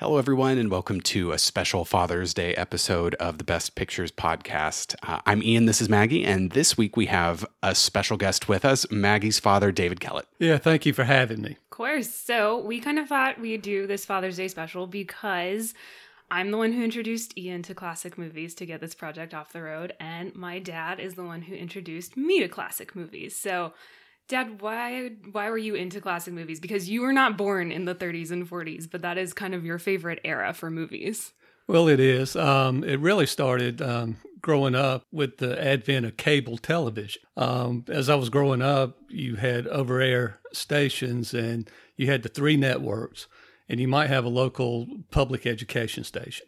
Hello, everyone, and welcome to a special Father's Day episode of the Best Pictures podcast. Uh, I'm Ian, this is Maggie, and this week we have a special guest with us, Maggie's father, David Kellett. Yeah, thank you for having me. Of course. So, we kind of thought we'd do this Father's Day special because I'm the one who introduced Ian to classic movies to get this project off the road, and my dad is the one who introduced me to classic movies. So, Dad, why why were you into classic movies? Because you were not born in the 30s and 40s, but that is kind of your favorite era for movies. Well, it is. Um, it really started um, growing up with the advent of cable television. Um, as I was growing up, you had over air stations and you had the three networks, and you might have a local public education station,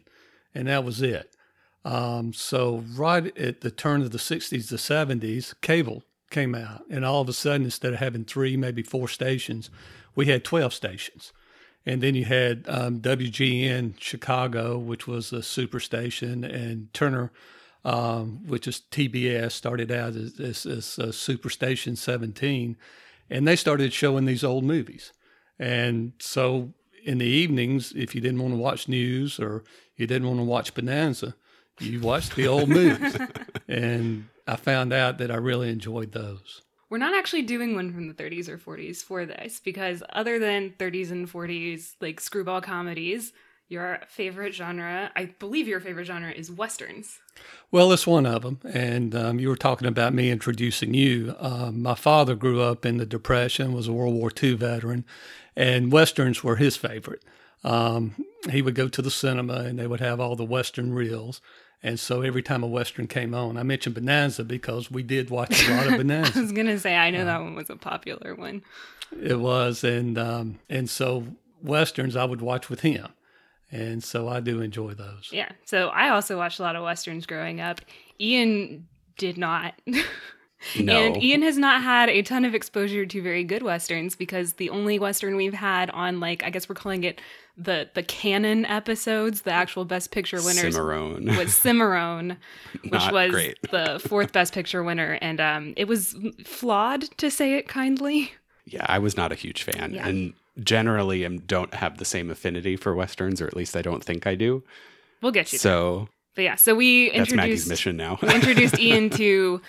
and that was it. Um, so, right at the turn of the 60s to 70s, cable came out, and all of a sudden, instead of having three, maybe four stations, we had 12 stations. And then you had um, WGN Chicago, which was a super station, and Turner, um, which is TBS, started out as, as, as uh, Superstation 17. And they started showing these old movies. And so in the evenings, if you didn't want to watch news or you didn't want to watch Bonanza, you watched the old movies. and I found out that I really enjoyed those. We're not actually doing one from the 30s or 40s for this because other than 30s and 40s like screwball comedies, your favorite genre, I believe your favorite genre is westerns. Well, it's one of them. And um, you were talking about me introducing you. Um, my father grew up in the Depression, was a World War II veteran, and westerns were his favorite. Um, he would go to the cinema and they would have all the western reels. And so every time a Western came on, I mentioned Bonanza because we did watch a lot of Bonanza. I was going to say, I know uh, that one was a popular one. It was. And, um, and so Westerns I would watch with him. And so I do enjoy those. Yeah. So I also watched a lot of Westerns growing up. Ian did not. No. And Ian has not had a ton of exposure to very good westerns because the only western we've had on like I guess we're calling it the the canon episodes, the actual best picture winners Cimarron. was Cimarron, which was great. the fourth best picture winner and um it was flawed to say it kindly. Yeah, I was not a huge fan yeah. and generally am don't have the same affinity for westerns or at least I don't think I do. We'll get you. So there. But yeah, so we introduced That's Maggie's mission now. we introduced Ian to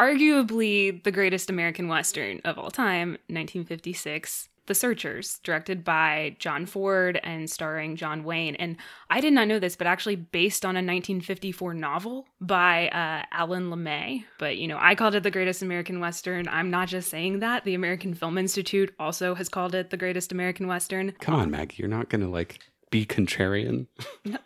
arguably the greatest American Western of all time, 1956. The Searchers, directed by John Ford and starring John Wayne. And I did not know this, but actually based on a 1954 novel by uh, Alan LeMay. But, you know, I called it the greatest American Western. I'm not just saying that. The American Film Institute also has called it the greatest American Western. Come on, Maggie. You're not going to, like, be contrarian.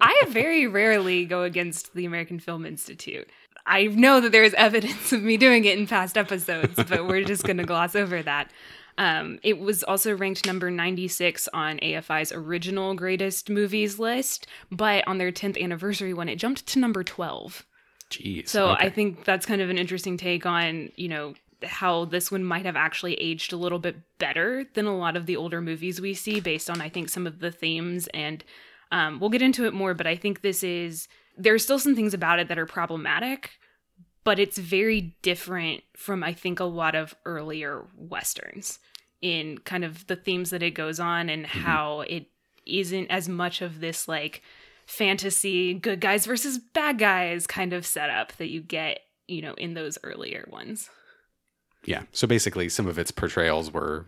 I very rarely go against the American Film Institute. I know that there is evidence of me doing it in past episodes, but we're just going to gloss over that. Um, it was also ranked number 96 on AFI's original greatest movies list, but on their 10th anniversary one, it jumped to number 12. Jeez. So okay. I think that's kind of an interesting take on, you know, how this one might have actually aged a little bit better than a lot of the older movies we see based on, I think, some of the themes. And um, we'll get into it more, but I think this is there's still some things about it that are problematic, but it's very different from I think a lot of earlier westerns in kind of the themes that it goes on and mm-hmm. how it isn't as much of this like fantasy good guys versus bad guys kind of setup that you get, you know, in those earlier ones. Yeah. So basically some of its portrayals were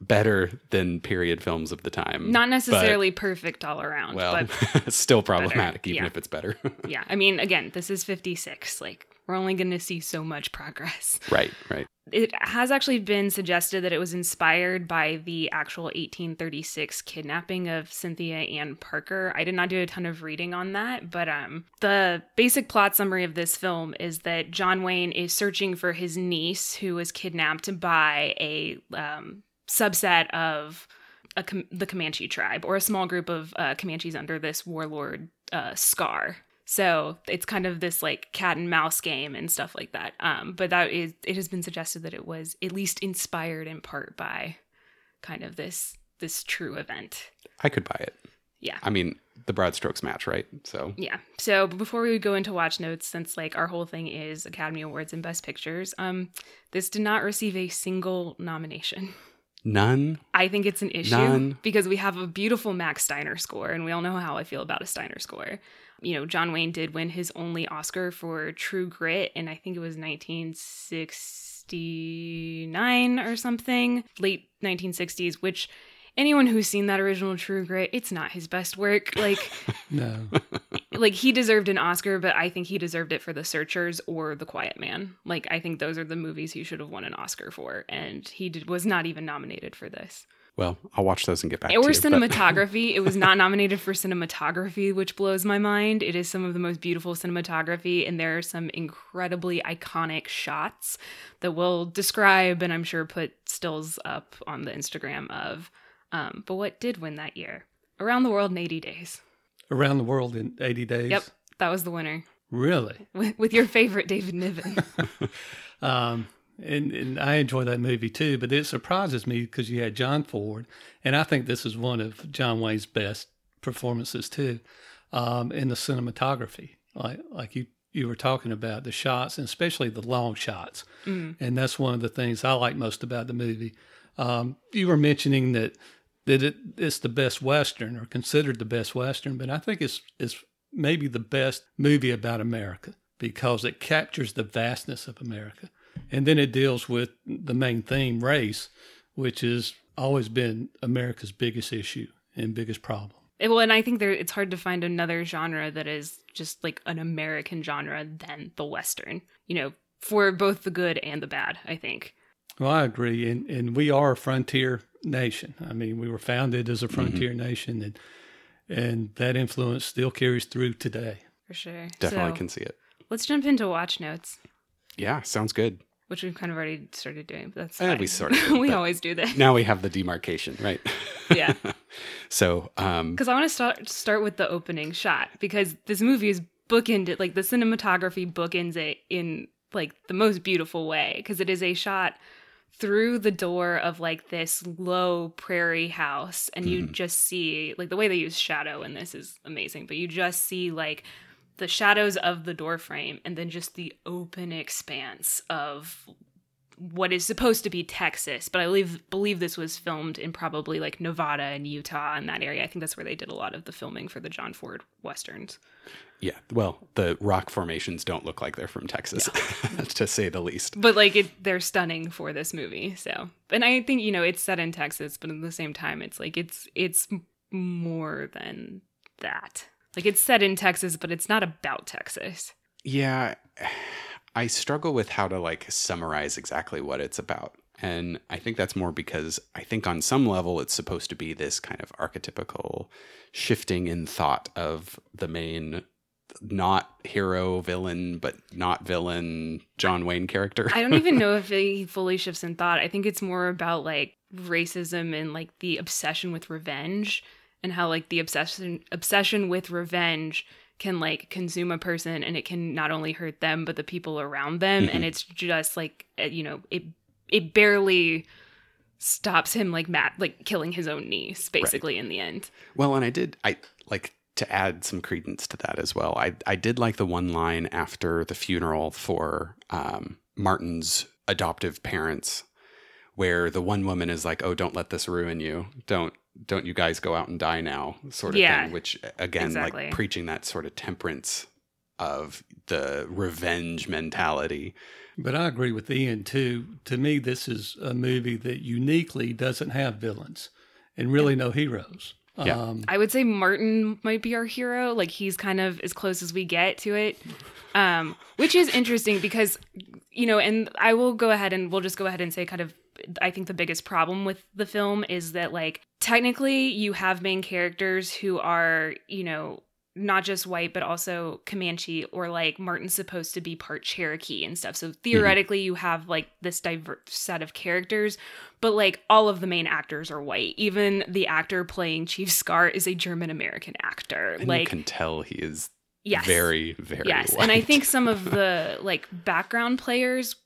better than period films of the time. Not necessarily perfect all around. Well, still problematic, better. even yeah. if it's better. yeah. I mean, again, this is 56. Like, we're only going to see so much progress. Right, right. It has actually been suggested that it was inspired by the actual 1836 kidnapping of Cynthia Ann Parker. I did not do a ton of reading on that, but um, the basic plot summary of this film is that John Wayne is searching for his niece who was kidnapped by a um, subset of Com- the Comanche tribe or a small group of uh, Comanches under this warlord uh, Scar. So it's kind of this like cat and mouse game and stuff like that. Um, but that is it has been suggested that it was at least inspired in part by kind of this this true event. I could buy it. Yeah. I mean, the broad strokes match, right? So yeah. So before we go into watch notes, since like our whole thing is Academy Awards and Best Pictures, um, this did not receive a single nomination. None. I think it's an issue None. because we have a beautiful Max Steiner score, and we all know how I feel about a Steiner score. You know, John Wayne did win his only Oscar for True Grit, and I think it was 1969 or something, late 1960s, which anyone who's seen that original True Grit, it's not his best work. Like, No. like he deserved an Oscar, but I think he deserved it for The Searchers or The Quiet Man. Like, I think those are the movies he should have won an Oscar for, and he did, was not even nominated for this. Well, I'll watch those and get back Or to you. but- cinematography. it was not nominated for cinematography, which blows my mind. It is some of the most beautiful cinematography, and there are some incredibly iconic shots that we'll describe and I'm sure put stills up on the Instagram of. Um, but what did win that year? Around the World in 80 Days. Around the world in 80 days. Yep, that was the winner. Really? With, with your favorite David Niven. Um, and, and I enjoy that movie too, but it surprises me because you had John Ford, and I think this is one of John Wayne's best performances too, um, in the cinematography, like like you you were talking about the shots and especially the long shots, and that's one of the things I like most about the movie. Um, you were mentioning that that it, it's the best western or considered the best western, but I think it's it's maybe the best movie about America because it captures the vastness of America. And then it deals with the main theme, race, which has always been America's biggest issue and biggest problem. Eh, well, and I think there it's hard to find another genre that is just like an American genre than the Western, you know, for both the good and the bad, I think. Well, I agree. And, and we are a frontier nation. I mean, we were founded as a frontier nation, and, and that influence still carries through today. For sure. Definitely So, can see it. Let's jump into watch notes, Yeah, sounds good. which we've kind of already started doing, but that's Eh, we sort of we always do that. Now we have the demarcation, right? Yeah. so, um, Because I want to start start with the opening shot because this movie is bookended, like the cinematography bookends it in like the most beautiful way because it is a shot through the door of like this low prairie house and you mm-hmm. just see like the way they use shadow in this is amazing but you just see like the shadows of the door frame and then just the open expanse of what is supposed to be Texas, but I believe believe this was filmed in probably like Nevada and Utah and that area. I think that's where they did a lot of the filming for the John Ford westerns. Yeah, well, the rock formations don't look like they're from Texas, to say the least. But like it, they're stunning for this movie. So, and I think you know it's set in Texas, but at the same time, it's like it's it's more than that. Like it's set in Texas, but it's not about Texas. Yeah, I struggle with how to like summarize exactly what it's about. And I think that's more because I think on some level it's supposed to be this kind of archetypical shifting in thought of the main not hero villain but not villain John Wayne character. I don't even know if he fully shifts in thought. I think it's more about like racism and like the obsession with revenge and how like the obsession obsession with revenge can like consume a person and it can not only hurt them but the people around them and it's just like uh, you know it it barely stops him like Matt like killing his own niece basically in the end. Well, and I did I like to add some credence to that as well. I I did like the one line after the funeral for um, Martin's adoptive parents, where the one woman is like, "Oh, don't let this ruin you. Don't don't you guys go out and die now," sort of Yeah, thing. Which again, exactly. like preaching that sort of temperance of the revenge mentality. But I agree with Ian too. To me, this is a movie that uniquely doesn't have villains and really no heroes. Yeah. Um, I would say Martin might be our hero. Like he's kind of as close as we get to it. Um, which is interesting because, you know, and I will go ahead and we'll just go ahead and say kind of I think the biggest problem with the film is that like technically you have main characters who are, you know, not just white but also Comanche or like Martin's supposed to be part Cherokee and stuff. So theoretically you have like this diverse set of characters, but like all of the main actors are white. Even the actor playing Chief Scar is a German American actor. And like you can tell he is yes. very, very Yes, and I think some of the like background players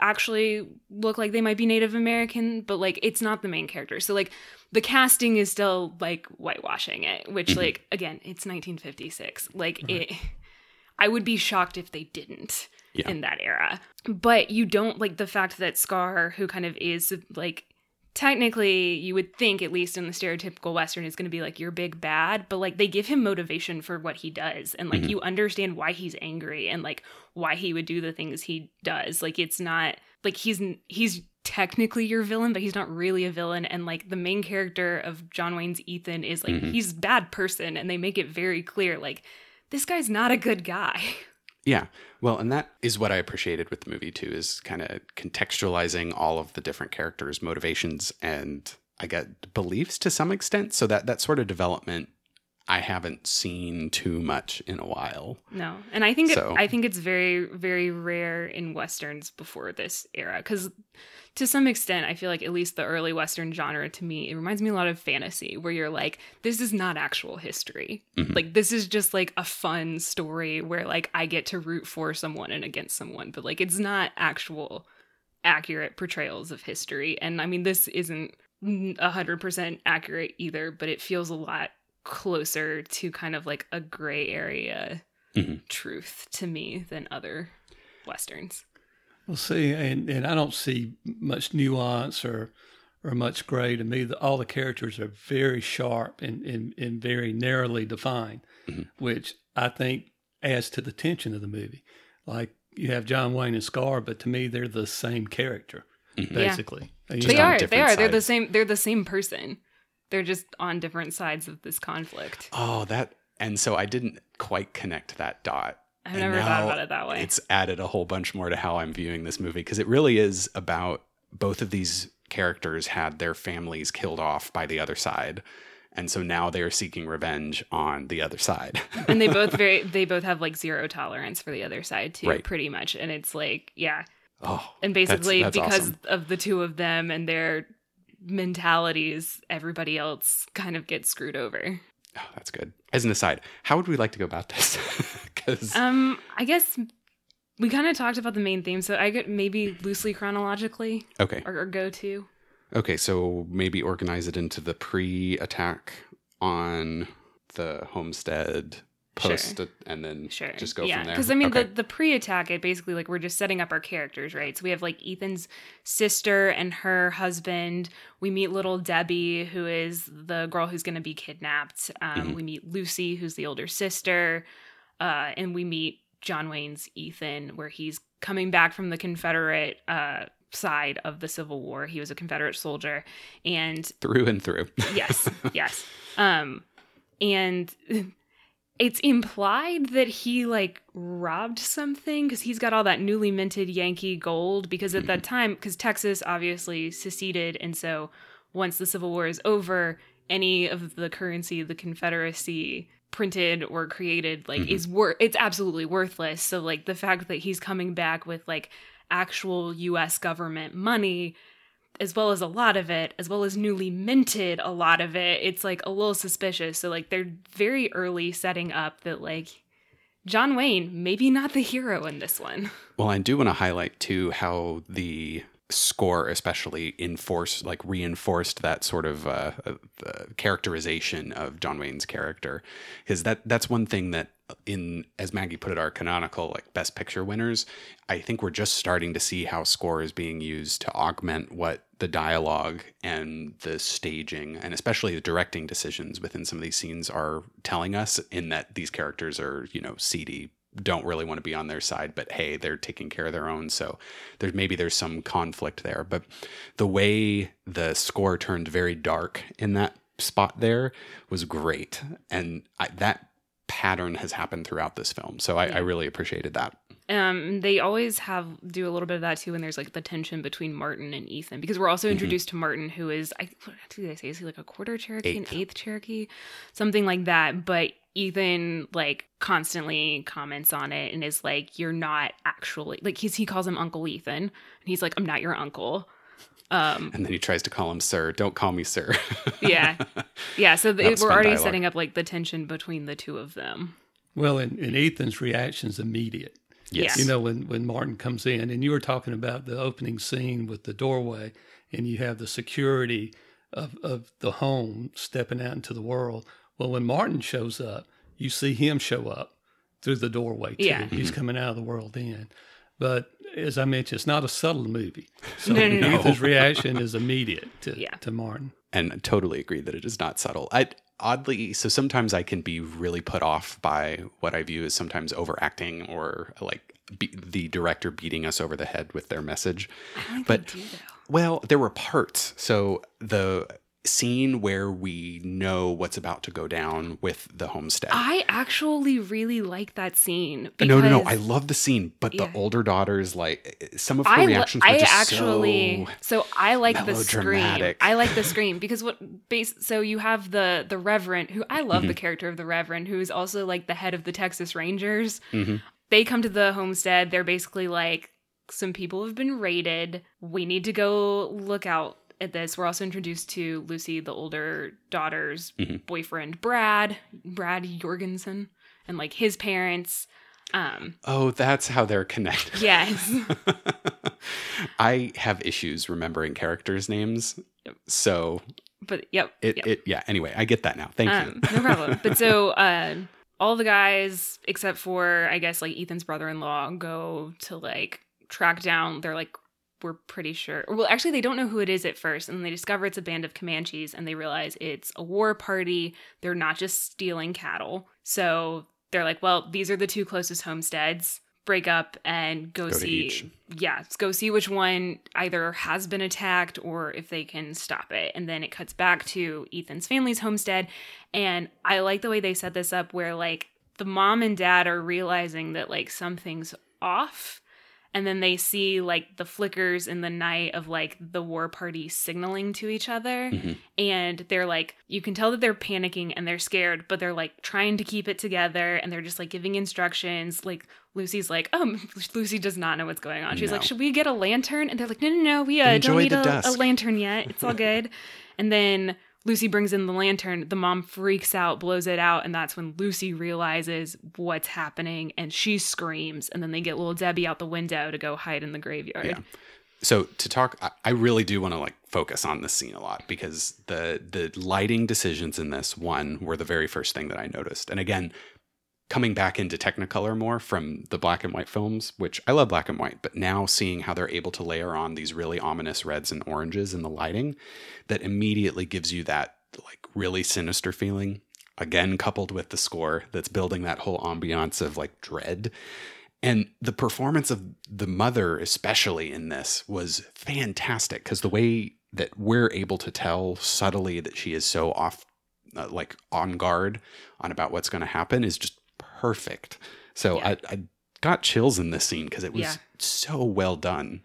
actually look like they might be Native American, but like it's not the main character. So like the casting is still like whitewashing it, Mm-hmm. which like again, it's 1956. Like it I would be shocked if they didn't Yeah. in that era. But you don't like the fact that Scar, who kind of is like technically you would think at least in the stereotypical western is going to be like your big bad but like they give him motivation for what he does and like Mhm. you understand why he's angry and like why he would do the things he does like it's not like he's he's technically your villain but he's not really a villain and like the main character of John Wayne's Ethan is like Mhm. he's a bad person and they make it very clear like this guy's not a good guy Yeah. Well, and that is what I appreciated with the movie too, is kind of contextualizing all of the different characters' motivations and I get beliefs to some extent. So that that sort of development I haven't seen too much in a while. No, and I think it, I think it's very very rare in westerns before this era because to some extent I feel like at least the early western genre to me it reminds me a lot of fantasy where you're like this is not actual history Mhm. like this is just like a fun story where like I get to root for someone and against someone but like it's not actual accurate portrayals of history and I mean this isn't a hundred percent accurate either but it feels a lot closer to kind of like a gray area Mhm. truth to me than other westerns. Well, see, and, and I don't see much nuance or or much gray to me. The, all the characters are very sharp and, and, and very narrowly defined, Mhm. which I think adds to the tension of the movie. Like you have John Wayne and Scar, but to me, they're the same character, Mhm. basically. You Just they are. They different are. They're the same. They're the same person. They're just on different sides of this conflict. Oh, that and so I didn't quite connect that dot. I've And never thought about it that way. It's added a whole bunch more to how I'm viewing this movie because it really is about both of these characters had their families killed off by the other side. And so now they are seeking revenge on the other side. and they both very. They both have like zero tolerance for the other side too, Right. pretty much. And it's like, yeah. oh, And That's- basically, that's because awesome. of the two of them and their mentalities, everybody else kind of gets screwed over. oh, that's good. As an aside, how would we like to go about this? Because Um, I guess we kind of talked about the main theme, so I could maybe loosely chronologically okay, or, or go to. okay, so maybe organize it into the pre-attack on the homestead post, and then Sure. just go yeah. from there. Because I mean, Okay. the the pre-attack, it basically like we're just setting up our characters, right? So we have like Ethan's sister and her husband. We meet little Debbie, who is the girl who's going to be kidnapped. Um, Mhm. We meet Lucy, who's the older sister, uh, and we meet John Wayne's Ethan, where he's coming back from the Confederate. Uh, side of the civil war he was a confederate soldier and through and through. yes yes um and it's implied that he like robbed something because he's got all that newly minted yankee gold because at that time because texas obviously seceded and so once the civil war is over any of the currency the confederacy printed or created like Mhm. is worth it's absolutely worthless so like the fact that he's coming back with like actual us government money as well as a lot of it, as well as newly minted a lot of it, it's like a little suspicious. So like they're very early setting up that like John Wayne maybe not the hero in this one. Well, I do want to highlight too how the score especially enforced like reinforced that sort of uh, uh, characterization of John Wayne's character because that that's one thing that in as Maggie put it our canonical like best picture winners I think we're just starting to see how score is being used to augment what the dialogue and the staging and especially the directing decisions within some of these scenes are telling us in that these characters are you know seedy don't really want to be on their side but hey they're taking care of their own so there's maybe there's some conflict there. But the way the score turned very dark in that spot there was great and I, that pattern has happened throughout this film so I, I really appreciated that Um, they always have do a little bit of that too when there's like the tension between Martin and Ethan because we're also introduced to Martin who is I what did I say is he like a quarter Cherokee, Eighth. an eighth Cherokee, something like that. But Ethan like constantly comments on it and is like, "You're not actually like he's he calls him Uncle Ethan and he's like, "I'm not your uncle." Um, and then he tries to call him sir don't call me sir Yeah. yeah. So That th- was we're already dialogue. setting up like the tension between the two of them. Well, and, and Ethan's reaction's immediate. yes You know, when, when Martin comes in, and you were talking about the opening scene with the doorway, and you have the security of, of the home stepping out into the world. Well, when Martin shows up, you see him show up through the doorway, too. Yeah. He's coming out of the world in. But as I mentioned, it's not a subtle movie. So No, no, no. Ethan's reaction is immediate to, Yeah. to Martin. and I totally agree that it is not subtle. I oddly so sometimes I can be really put off by what I view as sometimes overacting or like be, the director beating us over the head with their message. I don't But- think they do. Well, there were parts. So the scene where we know what's about to go down with the homestead. I actually really like that scene. no, no, no. I love the scene, but Yeah. the older daughters, like some of her I, reactions were I actually so so I like the scream. I like the scream because what base so you have the the Reverend who I love Mm-hmm. the character of the Reverend who is also like the head of the Texas Rangers. Mhm. They come to the homestead. They're basically like some people have been raided. We need to go look out at this. We're also introduced to Lucy, the older daughter's Mhm. boyfriend, Brad, Brad Jorgensen, and like his parents. Um, Oh, that's how they're connected. yes. I have issues remembering characters' names. So but yep. it, yep. it yeah, anyway, I get that now. Thank um, you. no problem. But so uh, all the guys, except for I guess like Ethan's brother-in-law, go to like track down. They're like, we're pretty sure. Well, actually, they don't know who it is at first, and then they discover it's a band of Comanches, and they realize it's a war party. They're not just stealing cattle. So they're like, well, these are the two closest homesteads. Break up and go, Go see. Yeah, go see which one either has been attacked or if they can stop it. And then it cuts back to Ethan's family's homestead. And I like the way they set this up where like the mom and dad are realizing that like something's off. And then they see like the flickers in the night of like the war party signaling to each other. Mhm. And they're like, you can tell that they're panicking and they're scared, but they're like trying to keep it together and they're just like giving instructions. Like Lucy's like, oh, Lucy does not know what's going on. She's No. like, should we get a lantern? And they're like, no, no, no, we uh, don't need a, a lantern yet. It's all good. and then Lucy brings in the lantern. The mom freaks out, blows it out, and that's when Lucy realizes what's happening and she screams. And then they get little Debbie out the window to go hide in the graveyard. Yeah. So to talk, I, I really do want to like focus on this scene a lot because the the lighting decisions in this one were the very first thing that I noticed. And again, coming back into Technicolor more from the black and white films, which I love black and white, but now seeing how they're able to layer on these really ominous reds and oranges in the lighting, that immediately gives you that like really sinister feeling. Again, coupled with the score that's building that whole ambiance of like dread. And the performance of the mother, especially in this, was fantastic because the way that we're able to tell subtly that she is so off, uh, like on guard on about what's going to happen is just perfect. So Yeah. I, I got chills in this scene because it was Yeah. so well done.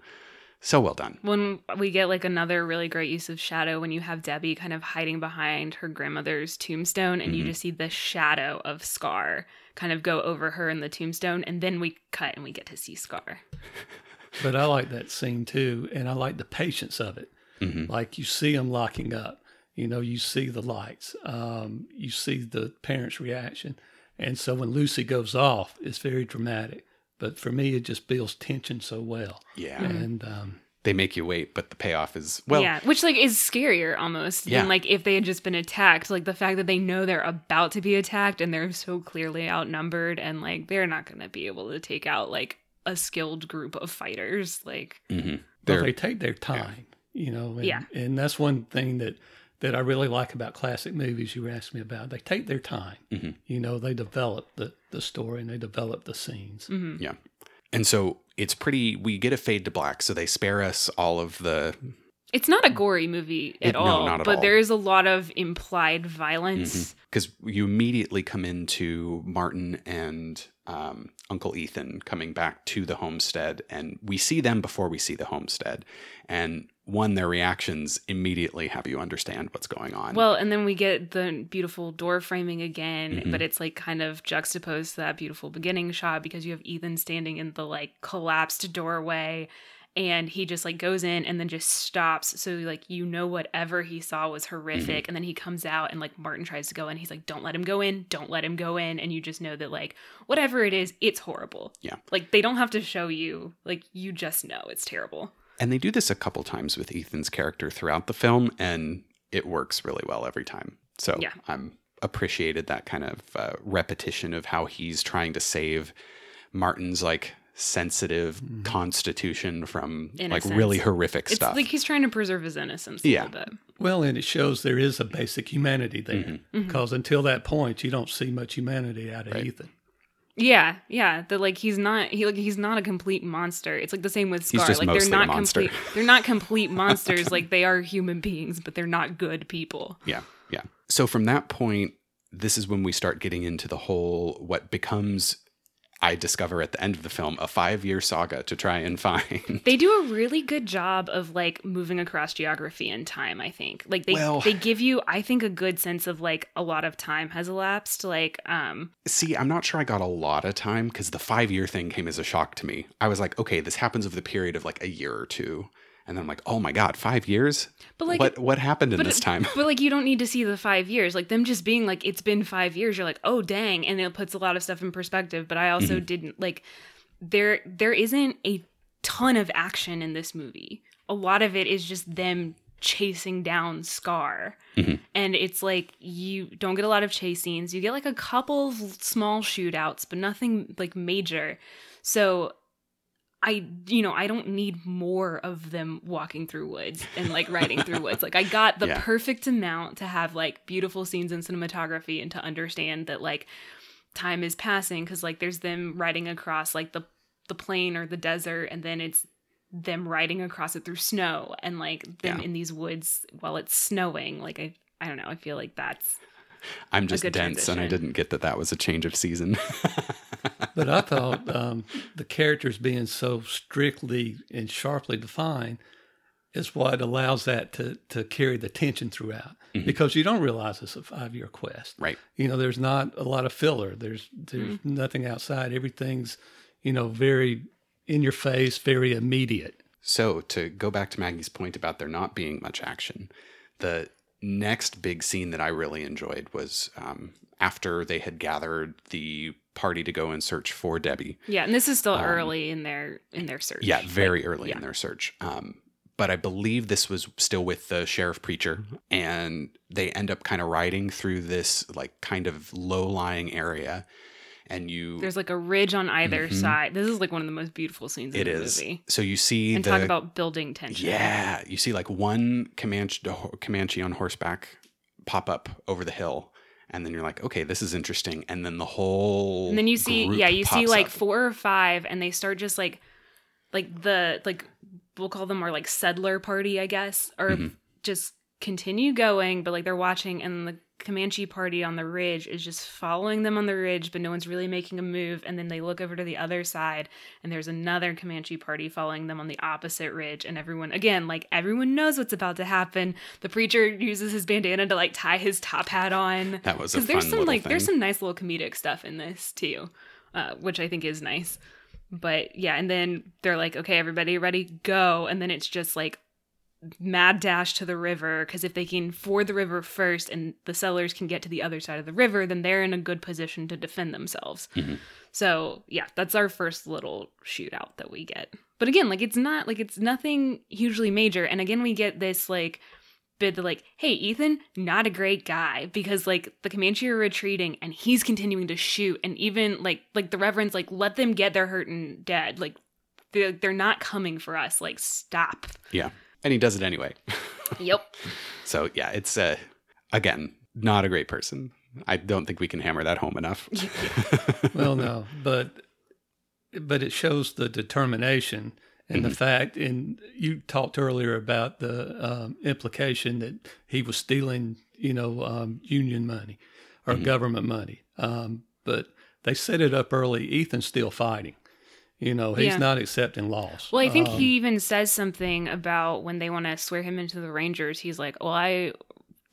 So well done. When we get like another really great use of shadow, when you have Debbie kind of hiding behind her grandmother's tombstone, and you Mhm. just see the shadow of Scar kind of go over her in the tombstone, and then we cut and we get to see Scar. But I like that scene too, and I like the patience of it. hmm Like you see them locking up, you know, you see the lights, um, you see the parents' reaction, and so when Lucy goes off, it's very dramatic. But for me, it just builds tension so well, Yeah. and um, They make you wait, but the payoff is, well, yeah, which like is scarier almost Yeah. than like if they had just been attacked. Like the fact that they know they're about to be attacked and they're so clearly outnumbered, and like they're not going to be able to take out like a skilled group of fighters. Like mhm. but They're- take their time, you know, and, Yeah. and that's one thing that that I really like about classic movies. You asked me about. They take their time, Mhm. you know. They develop the the story and they develop the scenes. mhm. Yeah. And so it's pretty, we get a fade to black. So they spare us all of the, it's not a gory movie at It- no, all, not at but all. there is a lot of implied violence. because you immediately come into Martin and um, Uncle Ethan coming back to the homestead, and we see them before we see the homestead. And one, their reactions immediately have you understand what's going on. Well, and then we get the beautiful door framing again, Mhm. but it's like kind of juxtaposed to that beautiful beginning shot because you have Ethan standing in the like collapsed doorway and he just like goes in and then just stops. So like you know whatever he saw was horrific. Mm-hmm. And then he comes out and like Martin tries to go in. He's like, Don't let him go in, don't let him go in. And you just know that like whatever it is, it's horrible. Yeah. Like they don't have to show you, like you just know it's terrible. And they do this a couple times with Ethan's character throughout the film, and it works really well every time. So Yeah. I'm appreciated that kind of uh, repetition of how he's trying to save Martin's like sensitive constitution from like really horrific It's stuff. like he's trying to preserve his innocence a Yeah. little bit. Well, and it shows there is a basic humanity there. Mm-hmm. Because until that point, you don't see much humanity out of Right. Ethan. Yeah, yeah. That like he's not he like he's not a complete monster. It's like the same with Scar. like they're not complete they're not complete monsters. like they are human beings, but they're not good people. Yeah, yeah. So from that point, this is when we start getting into the whole what becomes, I discover at the end of the film, a five year saga to try and find. They do a really good job of like moving across geography and time, I think. Like they Well- they give you I think a good sense of like a lot of time has elapsed. Like um See, I'm not sure I got a lot of time because the five year thing came as a shock to me. I was like, okay, this happens over the period of like a year or two. And then I'm like, oh my God, five years? But, like- what what happened in but this time? But like you don't need to see the five years. Like them just being like it's been five years. You're like oh dang, and it puts a lot of stuff in perspective. But I also mm-hmm. didn't like there. There isn't a ton of action in this movie. A lot of it is just them chasing down Scar, mm-hmm. and it's like you don't get a lot of chase scenes. You get like a couple of small shootouts, but nothing like major. So I, you know, I don't need more of them walking through woods and like riding through woods. Like I got the Yeah. perfect amount to have like beautiful scenes in cinematography and to understand that like time is passing because like there's them riding across like the the plain or the desert and then it's them riding across it through snow and like them Yeah. in these woods while it's snowing. Like I, I don't know. I feel like that's I'm just dense and I didn't get that that was a change of season. But I thought um, the characters being so strictly and sharply defined is what allows that to, to carry the tension throughout because you don't realize it's a five year quest. right. You know, there's not a lot of filler. There's there's nothing outside. Everything's, you know, very in your face, very immediate. So, to go back to Maggie's point about there not being much action, the next big scene that I really enjoyed was um, after they had gathered the party to go and search for Debbie. yeah. And this is still early in their in their search. Um, Yeah, very Like, early yeah. in their search. Um, but I believe this was still with the sheriff preacher, and they end up kind of riding through this like kind of low lying area, and you There's like a ridge on either Mhm. side. This is like one of the most beautiful scenes in the is movie. so you see And the talk about building tension. Yeah, you see like one Comanche Comanche on horseback pop up over the hill, and then you're like, okay, this is interesting, and then the whole And then you see, yeah, you see like up. four or five, and they start just like, like the like we'll call them our like settler party, I guess, or Mm-hmm. just continue going, but like they're watching, and the Comanche party on the ridge is just following them on the ridge, but no one's really making a move. And then they look over to the other side, and there's another Comanche party following them on the opposite ridge. And everyone, again, like everyone knows what's about to happen. The preacher uses his bandana to like tie his top hat on. That was a Because there's some like there's some nice little comedic stuff in this too, uh, which I think is nice. But yeah, and then they're like, okay, everybody ready, go, and then it's just like mad dash to the river because if they can ford the river first and the sellers can get to the other side of the river, then they're in a good position to defend themselves. Mhm. So yeah, that's our first little shootout that we get. But again, like it's not like it's nothing hugely major. And again, we get this like bit that like, hey, Ethan, not a great guy because like the Comanche are retreating and he's continuing to shoot, and even like like the Reverend's like, let them get their hurt and dead. Like they're they're not coming for us. Like stop. yeah, and he does it anyway. Yep. so yeah, it's uh, again not a great person. I don't think we can hammer that home enough. Well, no, but but it shows the determination and the fact. And you talked earlier about the um, implication that he was stealing, you know, um, union money or government money. Um, but they set it up early. Ethan's still fighting. You know, he's Yeah. not accepting loss. Well, I think Um, he even says something about when they want to swear him into the Rangers. He's like, "Well, I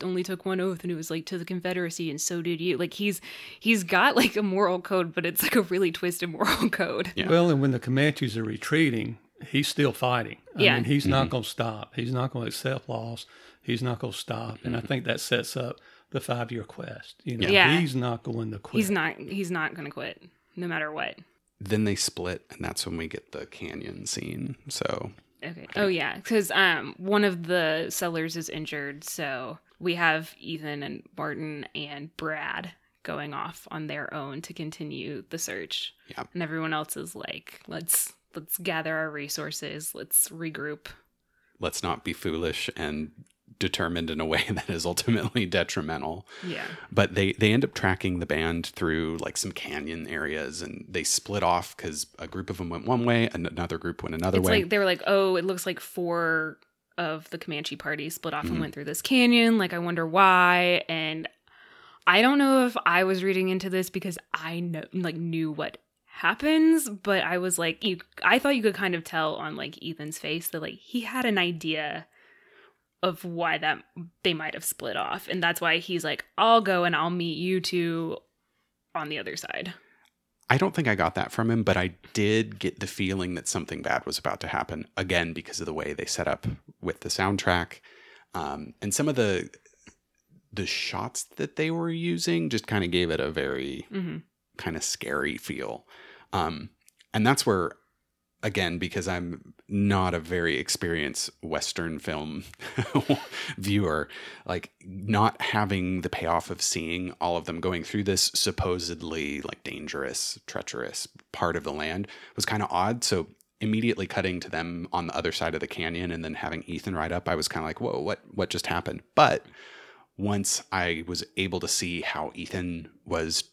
only took one oath, and it was like to the Confederacy, and so did you." Like he's he's got like a moral code, but it's like a really twisted moral code. Yeah. Well, and when the Comanches are retreating, he's still fighting. I Yeah. mean, he's not going to stop. He's not going to accept loss. He's not going to stop. And I Mm-hmm. think that sets up the five year quest. You know, Yeah. he's not going to quit. He's not he's not gonna quit no matter what. Then they split, and that's when we get the canyon scene. So Okay. Oh yeah, because um one of the sellers is injured, so we have Ethan and Martin and Brad going off on their own to continue the search. Yeah. And everyone else is like, let's let's gather our resources, let's regroup. Let's not be foolish and determined in a way that is ultimately detrimental. Yeah. But they they end up tracking the band through like some canyon areas, and they split off because a group of them went one way, and another group went another It's way. like they were like, oh, it looks like four of the Comanche party split off Mhm. and went through this canyon. Like, I wonder why. And I don't know if I was reading into this because I know, like, knew what happens, but I was like, you, I thought you could kind of tell on like Ethan's face that like he had an idea of why that they might have split off, and that's why he's like, I'll go and I'll meet you two on the other side. I don't think I got that from him, but I did get the feeling that something bad was about to happen again because of the way they set up with the soundtrack um, and some of the the shots that they were using just kind of gave it a very hmm kind of scary feel. Um, and that's where, again, because I'm not a very experienced Western film viewer, like not having the payoff of seeing all of them going through this supposedly like dangerous, treacherous part of the land was kind of odd. So immediately cutting to them on the other side of the canyon and then having Ethan ride up, I was kind of like, whoa, what what just happened? But once I was able to see how Ethan was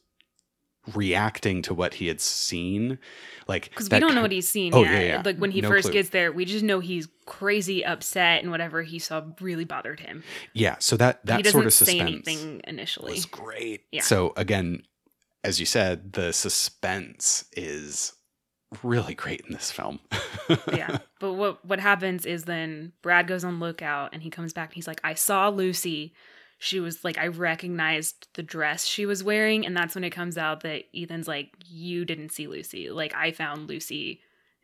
reacting to what he had seen, like Because we don't know what he's seen Oh, yeah, yeah. Like when he No first clue. gets there, we just know he's crazy upset and whatever he saw really bothered him. yeah. So that that sort of say suspense anything initially. was great. Yeah. So again, as you said, the suspense is really great in this film. yeah. But what what happens is then Brad goes on lookout and he comes back and he's like, I saw Lucy. She was like, I recognized the dress she was wearing, and that's when it comes out that Ethan's like, You didn't see Lucy. Like I found Lucy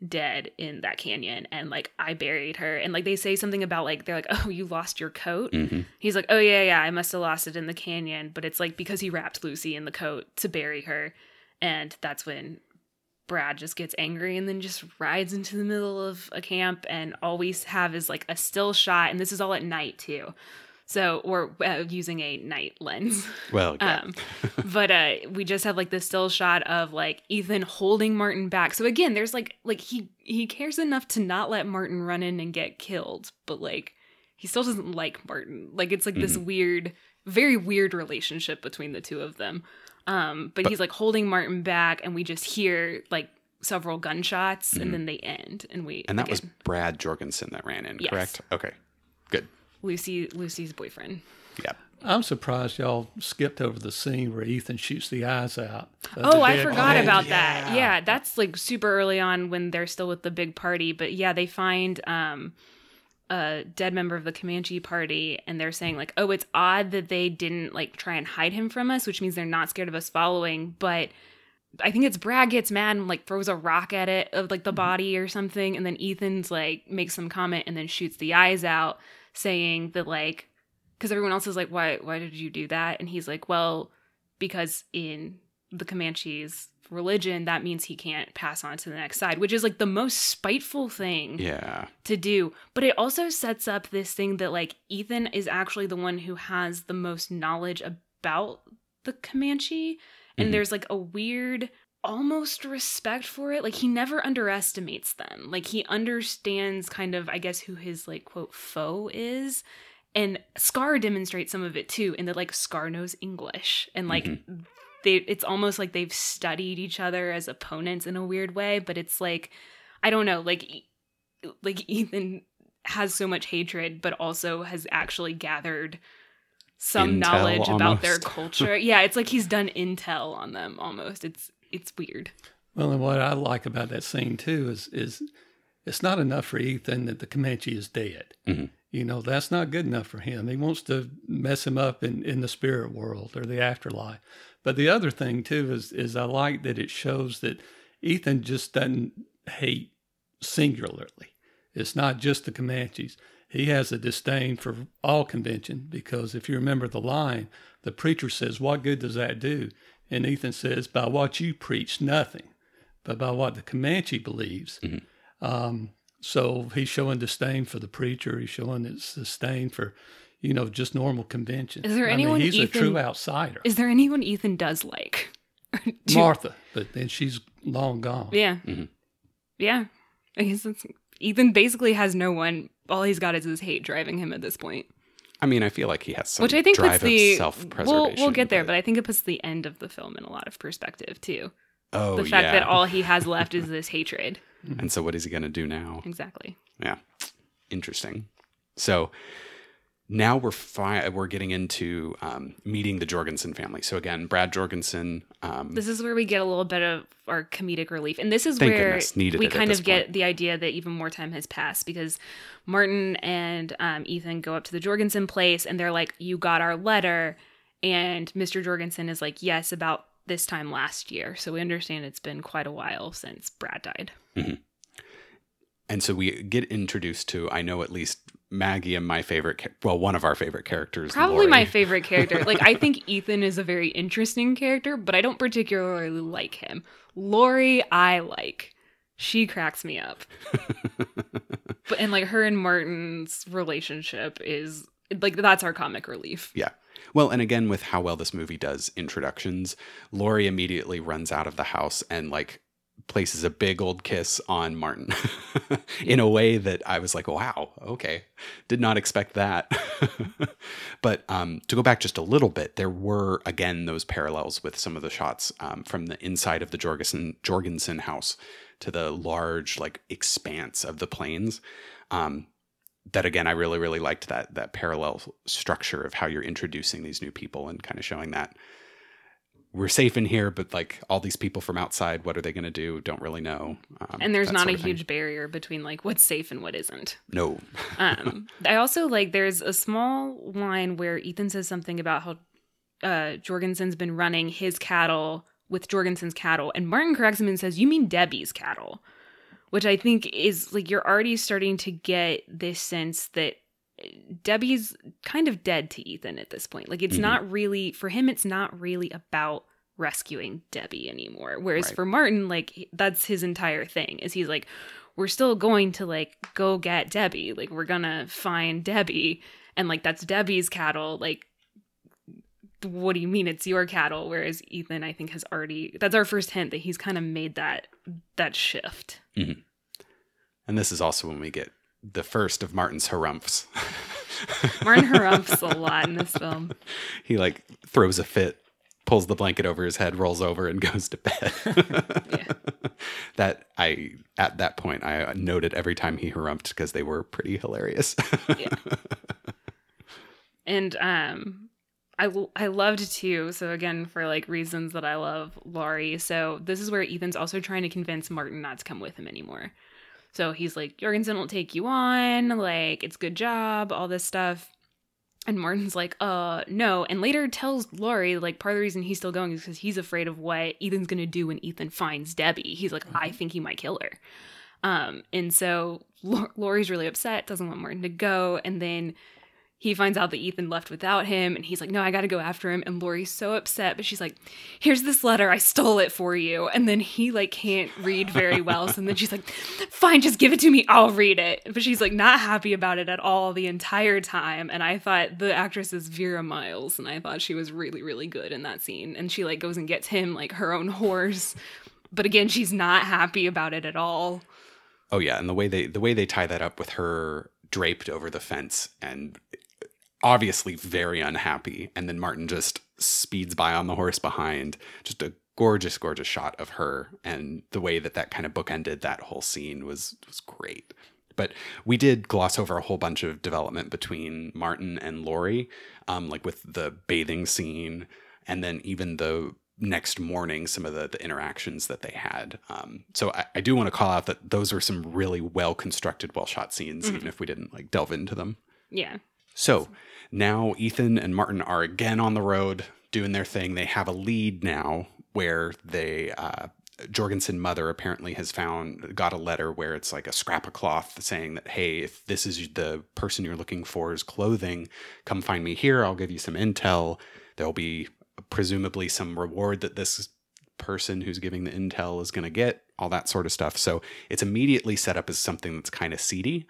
dead in that canyon and like I buried her. And like they say something about like they're like, Oh, you lost your coat? Mhm. He's like, Oh yeah, yeah, I must have lost it in the canyon. But it's like because he wrapped Lucy in the coat to bury her. And that's when Brad just gets angry and then just rides into the middle of a camp and all we have is like a still shot and this is all at night too. So we're uh, using a night lens. Well, yeah. Um, but uh we just have like the still shot of like Ethan holding Martin back. So again, there's like like he he cares enough to not let Martin run in and get killed, but like he still doesn't like Martin. Like it's like this weird very weird relationship between the two of them. Um but, he's like holding Martin back and we just hear like several gunshots and then they end and we and that was Brad Jorgensen that ran in, Yes. correct? Okay. Good. Lucy Lucy's boyfriend. Yeah. I'm surprised y'all skipped over the scene where Ethan shoots the eyes out. Oh, I forgot body. about that. yeah. Yeah, that's like super early on when they're still with the big party. But yeah, they find um a dead member of the Comanche party and they're saying like, "Oh, it's odd that they didn't like try and hide him from us, which means they're not scared of us following." But I think it's Brad gets mad and like throws a rock at it of like the body or something and then Ethan's like makes some comment and then shoots the eyes out saying that like because everyone else is like, "Why why did you do that?" and he's like, "Well, because in the Comanches religion, that means he can't pass on to the next side, which is like the most spiteful thing Yeah. to do. But it also sets up this thing that like Ethan is actually the one who has the most knowledge about the Comanche. And Mhm. there's like a weird almost respect for it. Like he never underestimates them. Like he understands kind of, I guess, who his like quote foe is. And Scar demonstrates some of it too, in that like Scar knows English and like mm-hmm. they it's almost like they've studied each other as opponents in a weird way, but it's like I don't know, like like Ethan has so much hatred, but also has actually gathered some Intel knowledge about their culture. yeah, it's like he's done intel on them almost. It's it's weird. Well, and what I like about that scene too is is it's not enough for Ethan that the Comanche is dead. Mhm. You know, that's not good enough for him. He wants to mess him up in, in the spirit world or the afterlife. But the other thing too is is I like that it shows that Ethan just doesn't hate singularly. It's not just the Comanches. He has a disdain for all convention because if you remember the line, the preacher says, What good does that do? And Ethan says, By what you preach, nothing, but by what the Comanche believes. Um, so he's showing disdain for the preacher. He's showing his disdain for, you know, just normal conventions. Is there I mean, anyone he's a true outsider. Is there anyone Ethan does like? Do- Martha, but then she's long gone. Yeah. Mhm. Yeah. I guess it's, Ethan basically has no one. All he's got is his hate driving him at this point. I mean, I feel like he has some Which I think drive puts the. self-preservation. We'll, we'll get there, but I think it puts the end of the film in a lot of perspective, too. oh, the fact yeah. that all he has left is this hatred. and so what is he going to do now? Exactly. Yeah, interesting. So now we're fi- we're getting into um, meeting the Jorgensen family. So again, Brad Jorgensen. Um, This is where we get a little bit of our comedic relief. And this is where we kind of get the idea that even more time has passed because Martin and um, Ethan go up to the Jorgensen place and they're like, You got our letter. And Mr. Jorgensen is like, Yes, about this time last year. So we understand it's been quite a while since Brad died. and so we get introduced to I know at least Maggie and my favorite, well, one of our favorite characters, Probably Laurie. my favorite character. Like, I think Ethan is a very interesting character, but I don't particularly like him. Laurie, I like. She cracks me up. but and like her and Martin's relationship is like that's our comic relief. Yeah. Well, and again, with how well this movie does introductions, Laurie immediately runs out of the house and like places a big old kiss on Martin in a way that I was like, wow, okay. Did not expect that. but um, to go back just a little bit, there were, again, those parallels with some of the shots um, from the inside of the Jorgensen, Jorgensen house to the large, like, expanse of the plains. Um, that again i really really liked that that parallel structure of how you're introducing these new people and kind of showing that we're safe in here but like all these people from outside what are they going to do don't really know um, And there's not a of thing. huge barrier between like what's safe and what isn't. no Um, I also like there's a small line where Ethan says something about how uh, Jorgensen's been running his cattle with Jorgensen's cattle, and Martin corrects him and says, "You mean Debbie's cattle," which I think is like you're already starting to get this sense that Debbie's kind of dead to Ethan at this point. Like it's Mhm. not really for him. It's not really about rescuing Debbie anymore. Whereas Right. for Martin, like that's his entire thing. Is he's like, we're still going to like go get Debbie. Like we're gonna find Debbie, and like that's Debbie's cattle. Like, what do you mean it's your cattle? Whereas Ethan, I think, has already. That's our first hint that he's kind of made that that shift. and this is also when we get the first of martin's harumphs Martin harumphs a lot in this film. he like throws a fit pulls the blanket over his head rolls over and goes to bed. That i at that point i noted every time he harumphed because they were pretty hilarious. Yeah. and um I, I loved too so again for like reasons that i love laurie. So this is where ethan's also trying to convince martin not to come with him anymore so he's like jorgensen will take you on. Like it's good job all this stuff. And martin's like uh no. And later tells laurie like part of the reason he's still going is because he's afraid of what ethan's gonna do when ethan finds debbie. He's like i think he might kill her. Um, and so Lau- Laurie's really upset, doesn't want Martin to go, and then he finds out that Ethan left without him, and he's like, "No, I got to go after him." And Laurie's so upset, but she's like, "Here's this letter, I stole it for you." And then he like can't read very well, so then she's like, "Fine, just give it to me, I'll read it." But she's like not happy about it at all the entire time. And I thought the actress is Vera Miles, and I thought she was really really good in that scene. And she like goes and gets him like her own horse, but again, she's not happy about it at all. Oh yeah, and the way they the way they tie that up with her draped over the fence and obviously very unhappy, and then Martin just speeds by on the horse behind. Just a gorgeous, gorgeous shot of her, and the way that that kind of bookended that whole scene was was great. But we did gloss over a whole bunch of development between Martin and Laurie, um, like with the bathing scene, and then even the next morning some of the, the interactions that they had um, so I, I do want to call out that those were some really well constructed well shot scenes Mhm. even if we didn't like delve into them Yeah. So now ethan and martin are again on the road doing their thing. They have a lead now where they uh, jorgensen mother apparently has found got a letter where it's like a scrap of cloth saying that hey if this is the person you're looking for's clothing come find me here. I'll give you some intel. There'll be presumably some reward that this person who's giving the intel is going to get all that sort of stuff. So it's immediately set up as something that's kind of seedy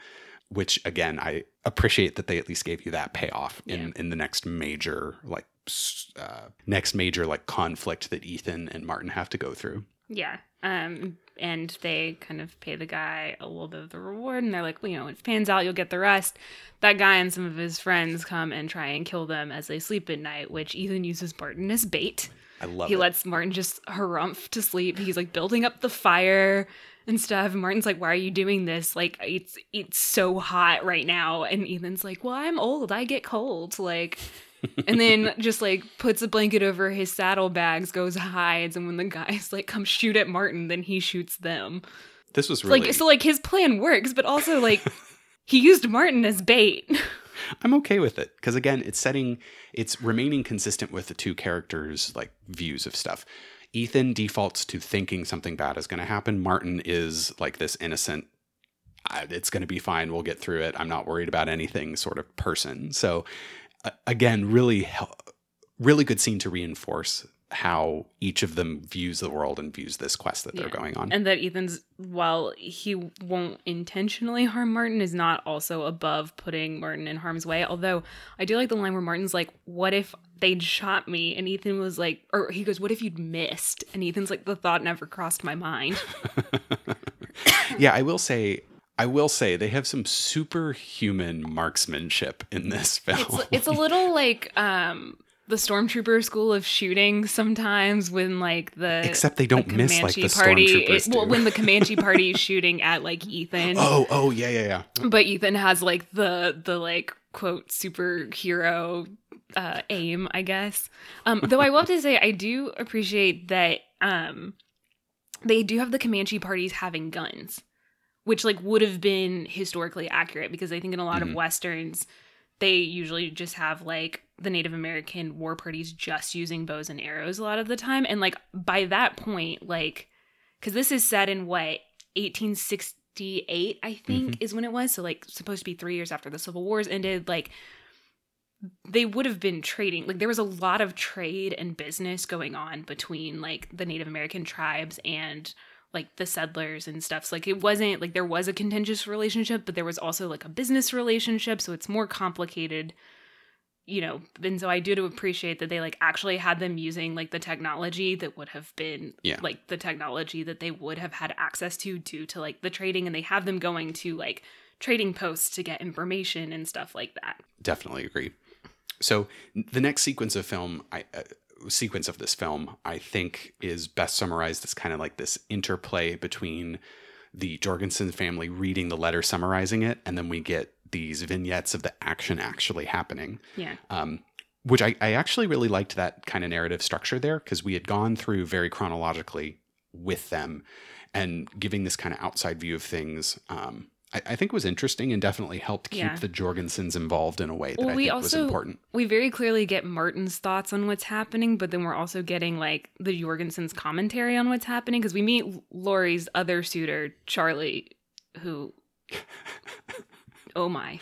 which again, I appreciate that they at least gave you that payoff in Yeah. in the next major like uh, next major like conflict that Ethan and Martin have to go through. Yeah. Um, and they kind of pay the guy a little bit of the reward, and they're like, well, you know, if it pans out, you'll get the rest. That guy and some of his friends come and try and kill them as they sleep at night, which Ethan uses Martin as bait. I love he it. lets Martin just harumph to sleep. He's like building up the fire and stuff. And Martin's like, "Why are you doing this? Like, it's it's so hot right now." And Ethan's like, "Well, I'm old. I get cold." Like, and then just like puts a blanket over his saddlebags, goes hides, and when the guys like come shoot at Martin, then he shoots them. this was really Like, so like his plan works, but also like he used Martin as bait. I'm okay with it because again, it's setting, it's remaining consistent with the two characters' like views of stuff. Ethan defaults to thinking something bad is going to happen. Martin is like this innocent, "Ah, it's going to be fine. We'll get through it. I'm not worried about anything sort of person. So, again, really, really good scene to reinforce how each of them views the world and views this quest that they're Yeah. going on. and that Ethan's while he won't intentionally harm Martin is not also above putting Martin in harm's way. Although I do like the line where Martin's like, "What if they'd shot me?" and Ethan was like, or he goes, "What if you'd missed?" and Ethan's like, "The thought never crossed my mind." yeah, I will say. I will say they have some superhuman marksmanship in this film. It's it's a little like um the stormtrooper school of shooting sometimes when like the Except they don't miss like the party stormtroopers well when the Comanche party is shooting at like Ethan Oh, oh, yeah, yeah, yeah. but Ethan has like the the like quote superhero uh aim I guess. Um though I will have to say I do appreciate that um they do have the Comanche parties having guns which like would have been historically accurate because I think in a lot Mhm. of westerns they usually just have like the Native American war parties just using bows and arrows a lot of the time. And like by that point like cuz this is set in what 1868 I think is when it was. So like supposed to be 3 years after the Civil Wars ended like they would have been trading like there was a lot of trade and business going on between like the Native American tribes and like the settlers and stuff. So like it wasn't like there was a contentious relationship, but there was also like a business relationship, so it's more complicated. You know, and so I do to appreciate that they like actually had them using like the technology that would have been Yeah. like the technology that they would have had access to due to like the trading and they have them going to like trading posts to get information and stuff like that. Definitely agree. So the next sequence of film, I uh, sequence of this film, I think is best summarized as kind of like this interplay between the Jorgensen family reading the letter, summarizing it, and then we get these vignettes of the action actually happening. Yeah. um, which I, I actually really liked that kind of narrative structure there because we had gone through very chronologically with them and giving this kind of outside view of things. Um, I, I think was interesting and definitely helped keep Yeah. the Jorgensens involved in a way that Well, I we think was important. we very clearly get Martin's thoughts on what's happening, but then we're also getting like the Jorgensen's commentary on what's happening because we meet Laurie's other suitor, Charlie, who, oh my,